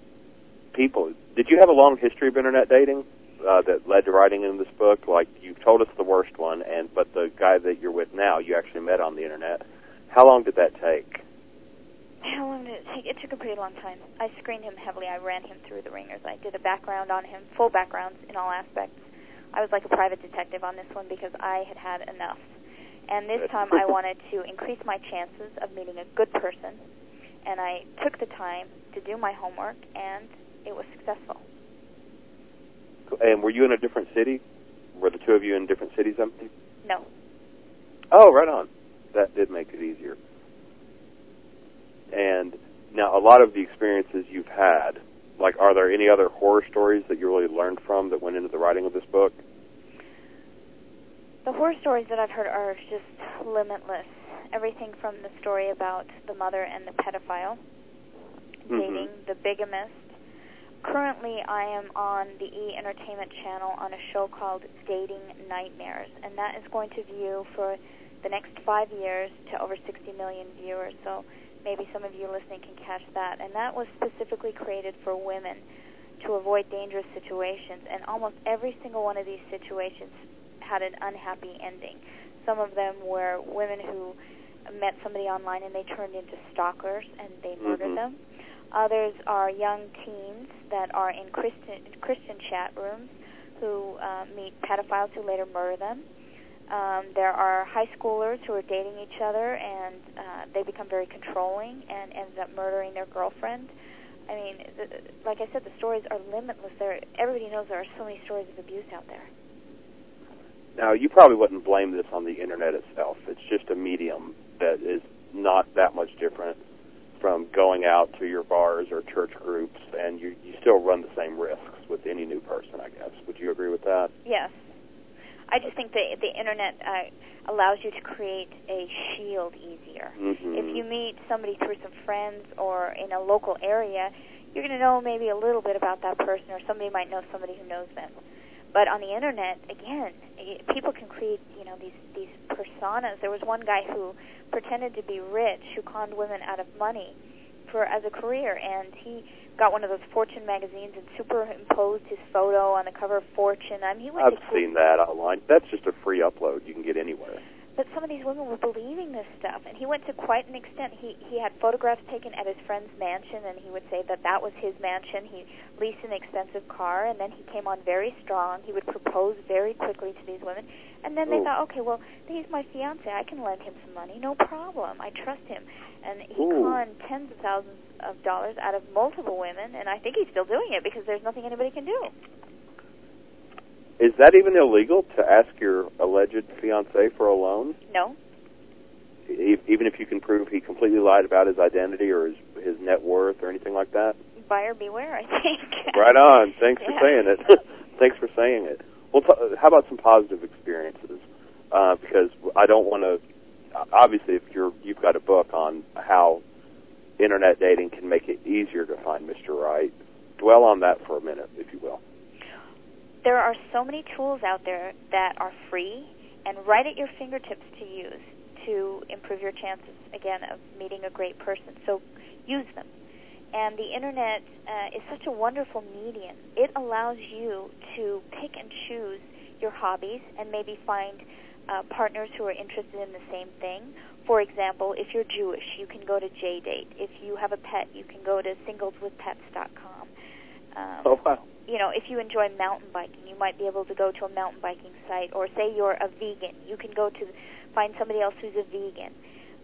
people did you have a long history of internet dating uh, that led to writing in this book? Like you told us the worst one, and but the guy that you're with now, you actually met on the internet. How long did that take? how long did it take it took a pretty long time i screened him heavily i ran him through the ringers i did a background on him full backgrounds in all aspects i was like a private detective on this one because i had had enough and this time i wanted to increase my chances of meeting a good person and i took the time to do my homework and it was successful And were you in a different city? Were the two of you in different cities? No Oh, right on. That did make it easier. And now, a lot of the experiences you've had, like, are there any other horror stories that you really learned from that went into the writing of this book? The horror stories that I've heard are just limitless. Everything from the story about the mother and the pedophile, Mhm. dating the bigamist. Currently, I am on the E Entertainment Channel on a show called Dating Nightmares, and that is going to view for the next five years to over 60 million viewers. So maybe some of you listening can catch that. And that was specifically created for women to avoid dangerous situations, and almost every single one of these situations had an unhappy ending. Some of them were women who met somebody online and they turned into stalkers and they murdered Mhm. them. Others are young teens that are in Christian Christian chat rooms who uh, meet pedophiles who later murder them. Um, there are high schoolers who are dating each other and uh, they become very controlling and end up murdering their girlfriend. I mean, the, like I said, the stories are limitless. There, everybody knows there are so many stories of abuse out there. Now, you probably wouldn't blame this on the internet itself. It's just a medium that is not that much different from going out to your bars or church groups, and you, you still run the same risks with any new person, I guess. Would you agree with that? Yes. I just think that the internet uh, allows you to create a shield easier. Mm-hmm. If you meet somebody through some friends or in a local area, you're going to know maybe a little bit about that person, or somebody might know somebody who knows them. But on the internet, again, people can create, you know, these these personas. There was one guy who pretended to be rich, who conned women out of money for as a career, and he got one of those Fortune magazines and superimposed his photo on the cover of Fortune. I mean, he went I've seen that online. That's just a free upload you can get anywhere. But some of these women were believing this stuff, and he went to quite an extent. He he had photographs taken at his friend's mansion, and he would say that that was his mansion. He leased an expensive car, and then he came on very strong. He would propose very quickly to these women, and then they Ooh. thought, okay, well, he's my fiance. I can lend him some money, no problem. I trust him, and he Ooh. conned tens of thousands of dollars out of multiple women, and I think he's still doing it because there's nothing anybody can do. Is that even illegal to ask your alleged fiance for a loan, No, e- even if you can prove he completely lied about his identity or his his net worth or anything like that? buyer beware. I think. Right on. Thanks for saying it. Thanks for saying it. Well, t- how about some positive experiences? Uh, because I don't want to. Obviously, if you're you've got a book on how internet dating can make it easier to find Mr. Right. Dwell on that for a minute, if you will. There are so many tools out there that are free and right at your fingertips to use to improve your chances again of meeting a great person. So use them. And the internet uh, is such a wonderful medium. It allows you to pick and choose your hobbies and maybe find uh, partners who are interested in the same thing. For example, if you're Jewish, you can go to JDate. If you have a pet, you can go to singleswithpets.com. Um, Oh wow. You know, if you enjoy mountain biking, you might be able to go to a mountain biking site. Or say you're a vegan, you can go to find somebody else who's a vegan.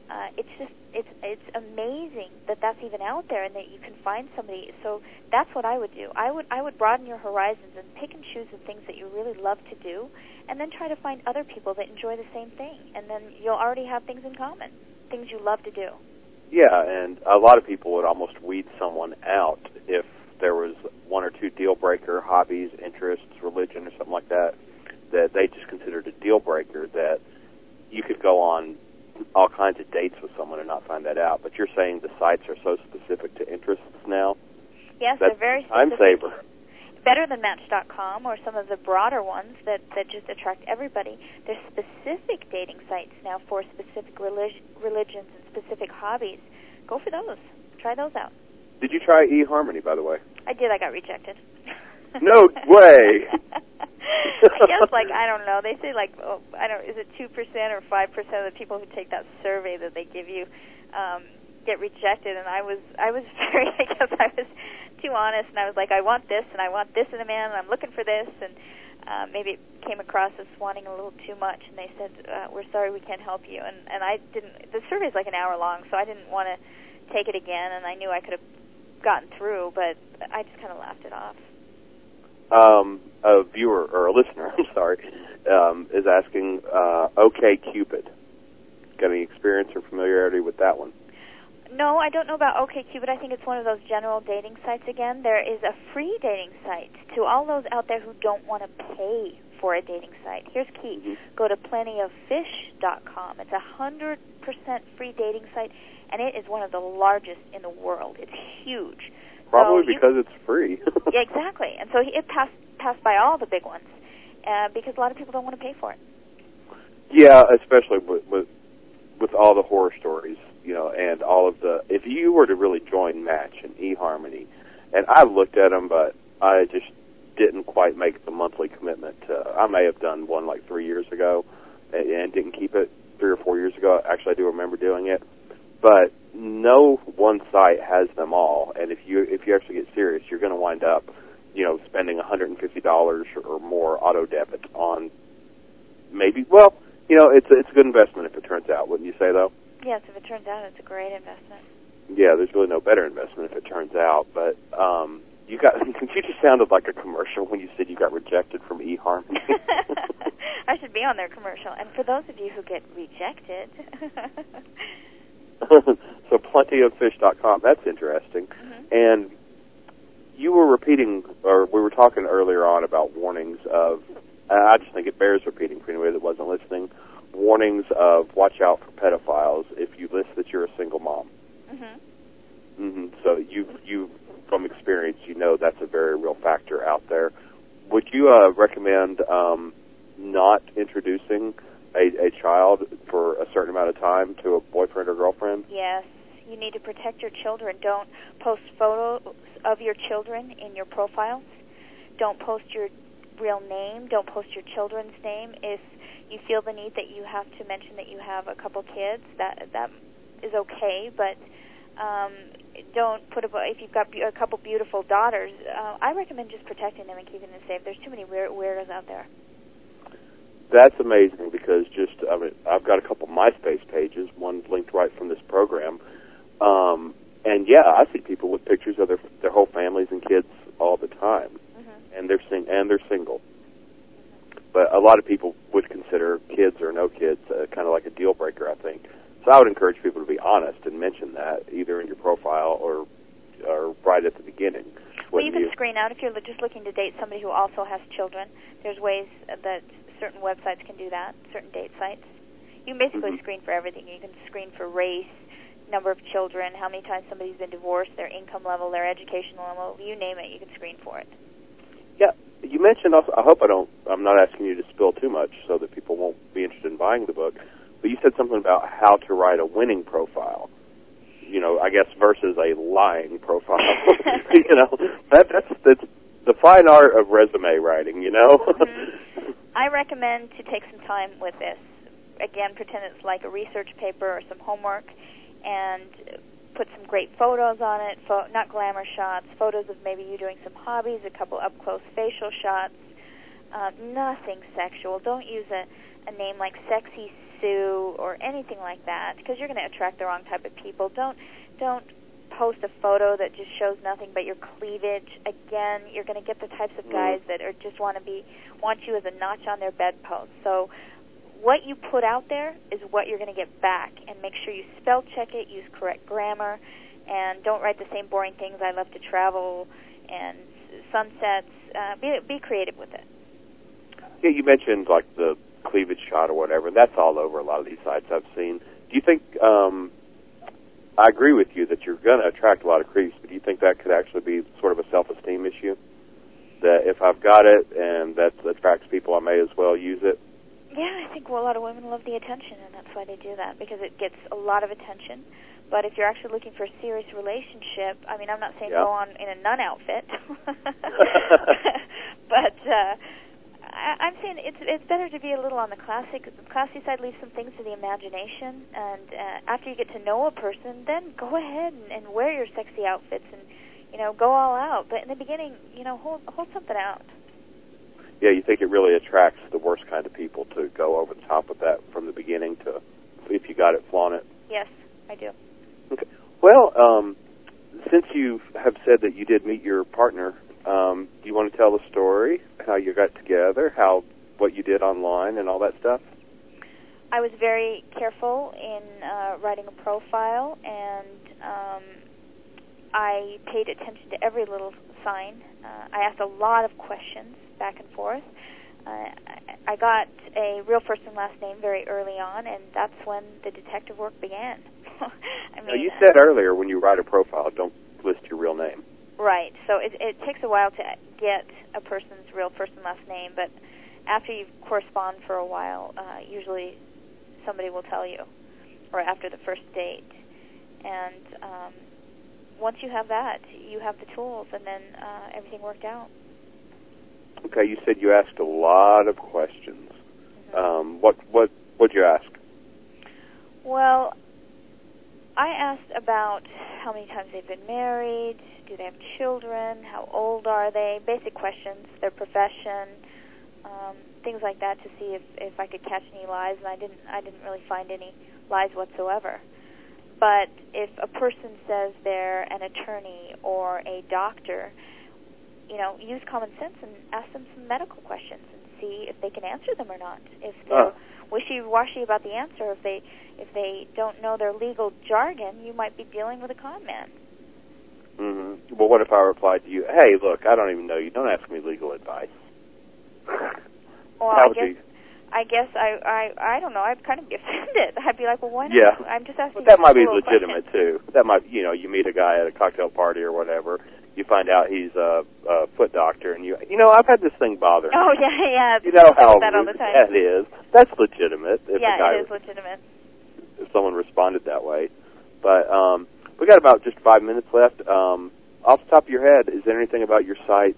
Uh, it's just it's it's amazing that that's even out there and that you can find somebody. So that's what I would do. I would I would broaden your horizons and pick and choose the things that you really love to do, and then try to find other people that enjoy the same thing, and then you'll already have things in common, things you love to do. Yeah, and a lot of people would almost weed someone out if there was one or two deal breaker hobbies, interests, religion, or something like that that they just considered a deal breaker. That you could go on all kinds of dates with someone and not find that out. But you're saying the sites are so specific to interests now. Yes, That's they're very time specific. saver. better than Match.com or some of the broader ones that, that just attract everybody. There's specific dating sites now for specific relig- religions and specific hobbies. Go for those. Try those out. Did you try eHarmony, by the way? I did. I got rejected. No way. I guess like I don't know. They say like oh, I don't. Is it two percent or five percent of the people who take that survey that they give you um, get rejected? And I was I was very I guess I was too honest, and I was like I want this and I want this in a man, and I'm looking for this, and uh, maybe it came across as wanting a little too much, and they said uh, we're sorry we can't help you, and and I didn't. The survey is like an hour long, so I didn't want to take it again, and I knew I could have gotten through, but I just kind of laughed it off. um, a viewer or a listener, I'm sorry, um, is asking, uh, OK Cupid. Got any experience or familiarity with that one? No, I don't know about OK OkCupid. I think it's one of those general dating sites again. There is a free dating site to all those out there who don't want to pay for a dating site. Here's key. Mhm. Go to plentyoffish.com. It's a 100% free dating site, and it is one of the largest in the world. It's huge. Probably So you- because it's free. Yeah, exactly. And so it passed, passed by all the big ones uh, because a lot of people don't want to pay for it. yeah, especially with, with with all the horror stories, you know, and all of the. If you were to really join Match and eHarmony, and I've looked at them, but I just didn't quite make the monthly commitment. To, I may have done one like three years ago, and, and didn't keep it three or four years ago. Actually, I do remember doing it, but no one site has them all. And if you if you actually get serious, you're going to wind up, you know, spending $150 or more auto debit on maybe well You know, it's it's a good investment if it turns out, wouldn't you say though? Yes, if it turns out, it's a great investment. Yeah, there's really no better investment if it turns out. But um, you got you just sounded like a commercial when you said you got rejected from eHarmony. I should be on their commercial. And for those of you who get rejected, so plentyoffish.com. That's interesting. Mhm. And you were repeating, or we were talking earlier on about warnings of. I just think it bears repeating for anybody that wasn't listening. Warnings of watch out for pedophiles if you list that you're a single mom. mhm. hmm So you you from experience you know that's a very real factor out there. Would you uh, recommend um, not introducing a, a child for a certain amount of time to a boyfriend or girlfriend? Yes, you need to protect your children. Don't post photos of your children in your profiles. Don't post your real name. Don't post your children's name. If you feel the need that you have to mention that you have a couple kids, that that is okay. But um, don't put a if you've got a couple beautiful daughters. Uh, I recommend just protecting them and keeping them safe. There's too many weird, weirdos out there. That's amazing because just I mean I've got a couple MySpace pages. One's linked right from this program, um, and yeah, I see people with pictures of their their whole families and kids all the time, hmm and they're sing and they're single. But a lot of people would consider kids or no kids uh, kind of like a deal breaker. I think so. I would encourage people to be honest and mention that either in your profile or or right at the beginning. Well, you can screen out if you're just looking to date somebody who also has children. There's ways that certain websites can do that, certain date sites. You can basically Mhm. screen for everything. You can screen for race, number of children, how many times somebody's been divorced, their income level, their educational level, you name it, you can screen for it. Yeah, you mentioned also. I hope I don't. I'm not asking you to spill too much so that people won't be interested in buying the book. But you said something about how to write a winning profile. You know, I guess versus a lying profile. you know, that that's that's the fine art of resume writing. You know. Mhm. I recommend to take some time with this. Again, pretend it's like a research paper or some homework, and put some great photos on it. Pho- not glamour shots, photos of maybe you doing some hobbies, a couple up close facial shots. Uh, nothing sexual. Don't use a, a name like Sexy Or anything like that, because you're going to attract the wrong type of people. Don't don't post a photo that just shows nothing but your cleavage. Again, you're going to get the types of Mm. guys that are just want to be want you as a notch on their bedpost. So what you put out there is what you're going to get back and make sure you spell check it, use correct grammar, and don't write the same boring things I love to travel and sunsets. Uh, be be creative with it. yeah, you mentioned like the cleavage shot or whatever. That's all over a lot of these sites I've seen. Do you think? um I agree with you that you're going to attract a lot of creeps, but do you think that could actually be sort of a self-esteem issue? That if I've got it and that attracts people, I may as well use it. Yeah, I think well, a lot of women love the attention, and that's why they do that because it gets a lot of attention. But if you're actually looking for a serious relationship, I mean, I'm not saying Yeah. go on in a nun outfit, but uh, I, I'm saying it's it's better to be a little on the classic classy side. Leave some things to the imagination, and uh, after you get to know a person, then go ahead and, and wear your sexy outfits and you know go all out. But in the beginning, you know, hold hold something out. Yeah, you think it really attracts the worst kind of people to go over the top with that from the beginning to, if you got it, flaunt it. Yes, I do. Okay. Well, um, since you have said that you did meet your partner, um, do you want to tell the story, how you got together, how what you did online, and all that stuff? I was very careful in uh, writing a profile, and um, I paid attention to every little sign. Uh, I asked a lot of questions back and forth. Uh, I- I got a real first and last name very early on, and that's when the detective work began. I mean, Now, you uh, said earlier when you write a profile, don't list your real name. Right. So it, it takes a while to get a person's real first and last name, but after you correspond for a while, uh, usually somebody will tell you, or after the first date. And um, once you have that, you have the tools, and then uh, everything worked out. Okay, you said you asked a lot of questions. Mhm. Um, what what what'd you ask? Well, I asked about how many times they've been married, do they have children, how old are they, basic questions, their profession, um, things like that to see if if I could catch any lies, and I didn't. I didn't really find any lies whatsoever. But if a person says they're an attorney or a doctor, you know, use common sense and ask them some medical questions and see if they can answer them or not. If they're Ah. wishy-washy about the answer, if they if they don't know their legal jargon, you might be dealing with a con man. Hmm Well, what if I replied to you, "Hey, look, I don't even know you. Don't ask me legal advice." Well, I would guess? I guess I I I don't know. I'd kind of be offended. I'd be like, well, why not? Yeah. I'm just asking. But that might be legitimate question. too. That might, you know, you meet a guy at a cocktail party or whatever. You find out he's a, a foot doctor, and you, you know, I've had this thing bother. me. Oh yeah, yeah. You know how that all the time. that is. That's legitimate. If yeah, guy, it is legitimate. if someone responded that way. But um, we got about just five minutes left. Um, off the top of your head, is there anything about your site,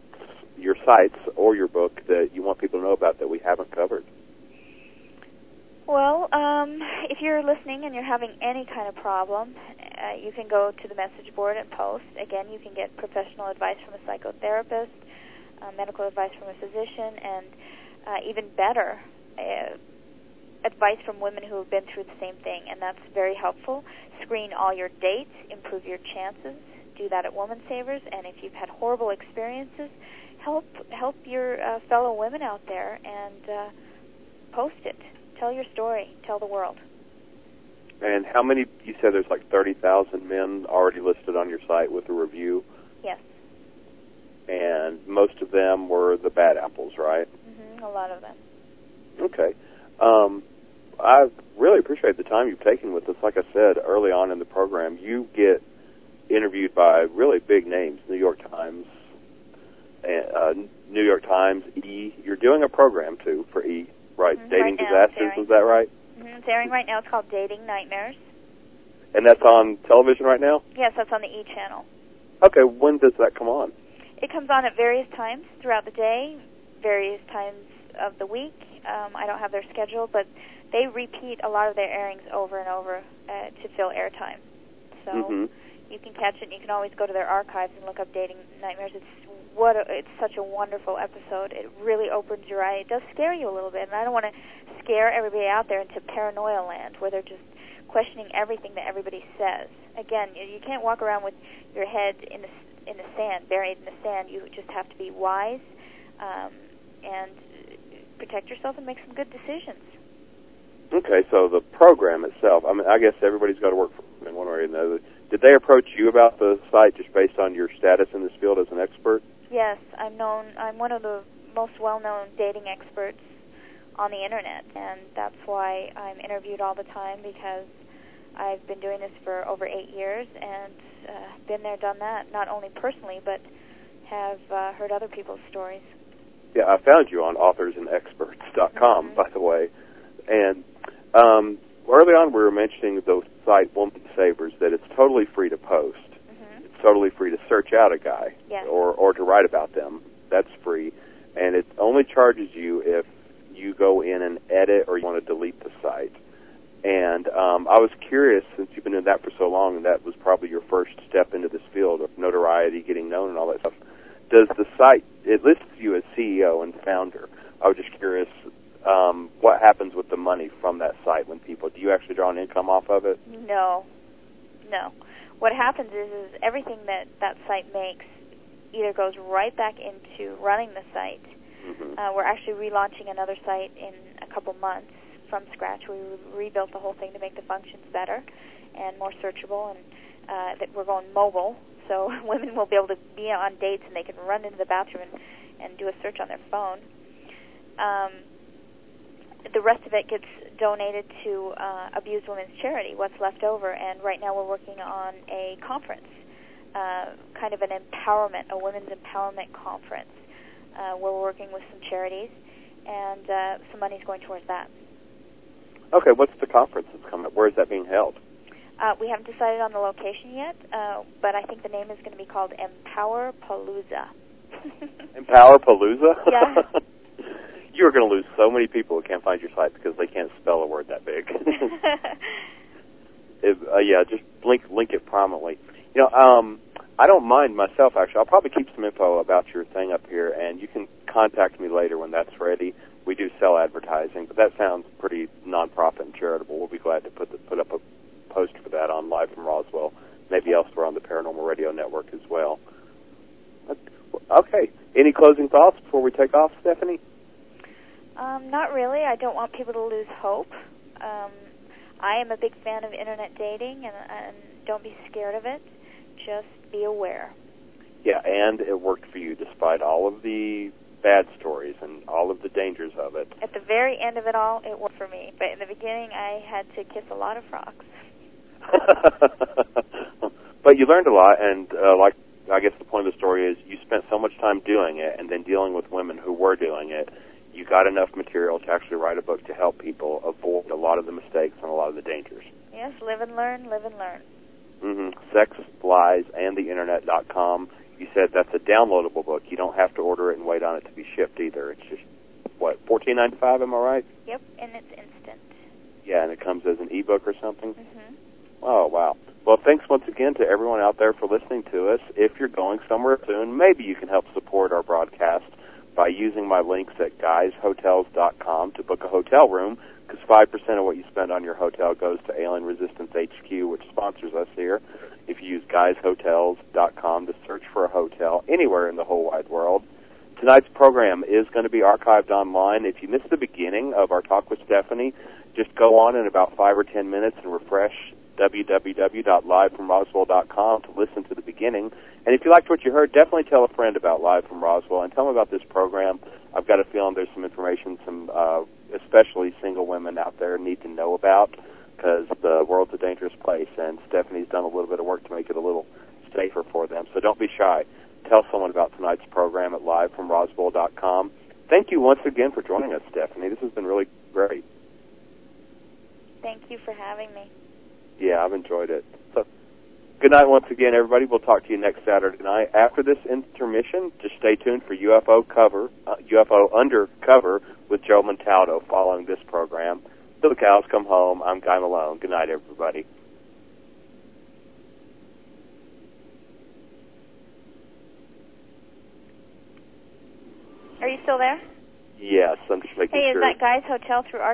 your sites, or your book that you want people to know about that we haven't covered? Well, um, if you're listening and you're having any kind of problem, uh, you can go to the message board and post. Again, you can get professional advice from a psychotherapist, uh, medical advice from a physician, and uh, even better, uh, advice from women who have been through the same thing, and that's very helpful. Screen all your dates, improve your chances. Do that at Woman Savers, and if you've had horrible experiences, help help your uh, fellow women out there and uh, post it. Tell your story. Tell the world. And how many? You said there's like thirty thousand men already listed on your site with a review, Yes, and most of them were the bad apples, right? hmm a lot of them. Okay. Um, I really appreciate the time you've taken with us. Like I said early on in the program, you get interviewed by really big names, New York Times, uh, New York Times, E. You're doing a program too for E, right? Mhm, Dating right disasters, is that right? hmm It's airing right now. It's called Dating Nightmares. And that's on television right now. Yes, that's on the E channel. Okay, when does that come on? It comes on at various times throughout the day, various times of the week. Um, I don't have their schedule, but they repeat a lot of their airings over and over uh, to fill airtime. So hmm you can catch it. and You can always go to their archives and look up Dating Nightmares. It's what a, it's such a wonderful episode. It really opens your eye. It does scare you a little bit, and I don't want to scare everybody out there into paranoia land where they're just questioning everything that everybody says. Again, you, you can't walk around with your head in the s- in the sand, buried in the sand. You just have to be wise um, and protect yourself and make some good decisions. Okay, so the program itself, I mean, I guess everybody's got to work for in one way or another. Did they approach you about the site just based on your status in this field as an expert? Yes, I'm known. I'm one of the most well-known dating experts on the internet, and that's why I'm interviewed all the time because I've been doing this for over eight years and uh, been there, done that. Not only personally, but have uh, heard other people's stories. Yeah, I found you on authorsandexperts.com, by the way. And um, early on, we were mentioning the site Woman Savers that it's totally free to post. hmm It's totally free to search out a guy Yes. or or to write about them. That's free, and it only charges you if you go in and edit or you want to delete the site. And um, I was curious, since you've been in that for so long, and that was probably your first step into this field of notoriety, getting known, and all that stuff. Does the site it lists you as CEO and founder? I was just curious, um, what happens with the money from that site when people do you actually draw an income off of it? No, no. What happens is, is everything that that site makes either goes right back into running the site. hmm Uh, we're actually relaunching another site in a couple months from scratch. We rebuilt the whole thing to make the functions better and more searchable, and uh, that we're going mobile, so women will be able to be on dates and they can run into the bathroom and, and do a search on their phone. Um, the rest of it gets donated to uh, Abused Women's Charity, what's left over, and right now we're working on a conference, uh, kind of an empowerment, a women's empowerment conference, uh, we're working with some charities, and uh, some money's going towards that. Okay, what's the conference that's coming up? Where is that being held? Uh, we haven't decided on the location yet, uh, but I think the name is going to be called Empower Palooza. Empower Palooza? Yeah. you are going to lose so many people who can't find your site because they can't spell a word that big. If, uh, yeah, just link link it prominently. You know, um, I don't mind myself actually. I'll probably keep some info about your thing up here, and you can contact me later when that's ready. We do sell advertising, but that sounds pretty nonprofit and charitable. We'll be glad to put the, put up a post for that on Live from Roswell, maybe elsewhere on the Paranormal Radio Network as well. Okay. Any closing thoughts before we take off, Stephanie? Um, not really. I don't want people to lose hope. Um, I am a big fan of internet dating, and, and don't be scared of it. Just be aware. Yeah, and it worked for you despite all of the bad stories and all of the dangers of it. At the very end of it all, it worked for me. But in the beginning, I had to kiss a lot of frogs. but you learned a lot, and uh, like I guess the point of the story is you spent so much time doing it, and then dealing with women who were doing it. You got enough material to actually write a book to help people avoid a lot of the mistakes and a lot of the dangers. Yes, live and learn, live and learn. Mm-hmm. Sex, Lies, and the Internet.com. You said that's a downloadable book. You don't have to order it and wait on it to be shipped either. It's just what fourteen ninety five. Am I right? Yep, and it's instant. Yeah, and it comes as an ebook or something. Mm-hmm. Oh wow. Well, thanks once again to everyone out there for listening to us. If you're going somewhere soon, maybe you can help support our broadcast by using my links at guyshotels.com to book a hotel room, because 5% of what you spend on your hotel goes to Alien Resistance HQ, which sponsors us here. If you use guyshotels.com to search for a hotel anywhere in the whole wide world, tonight's program is going to be archived online. If you missed the beginning of our talk with Stephanie, just go on in about five or ten minutes and refresh www.livefromroswell.com to listen to the beginning. And if you liked what you heard, definitely tell a friend about Live from Roswell and tell them about this program. I've got a feeling there's some information some uh, especially single women out there need to know about because the world's a dangerous place and Stephanie's done a little bit of work to make it a little safer for them. So don't be shy. Tell someone about tonight's program at livefromroswell.com. Thank you once again for joining us, Stephanie. This has been really great. Thank you for having me. Yeah, I've enjoyed it. So, good night once again, everybody. We'll talk to you next Saturday night. After this intermission, just stay tuned for UFO cover, uh, UFO Undercover with Joe Montaldo following this program. Till the cows come home, I'm Guy Malone. Good night, everybody. Are you still there? Yes, I'm just making hey, sure. is that Guy's Hotel through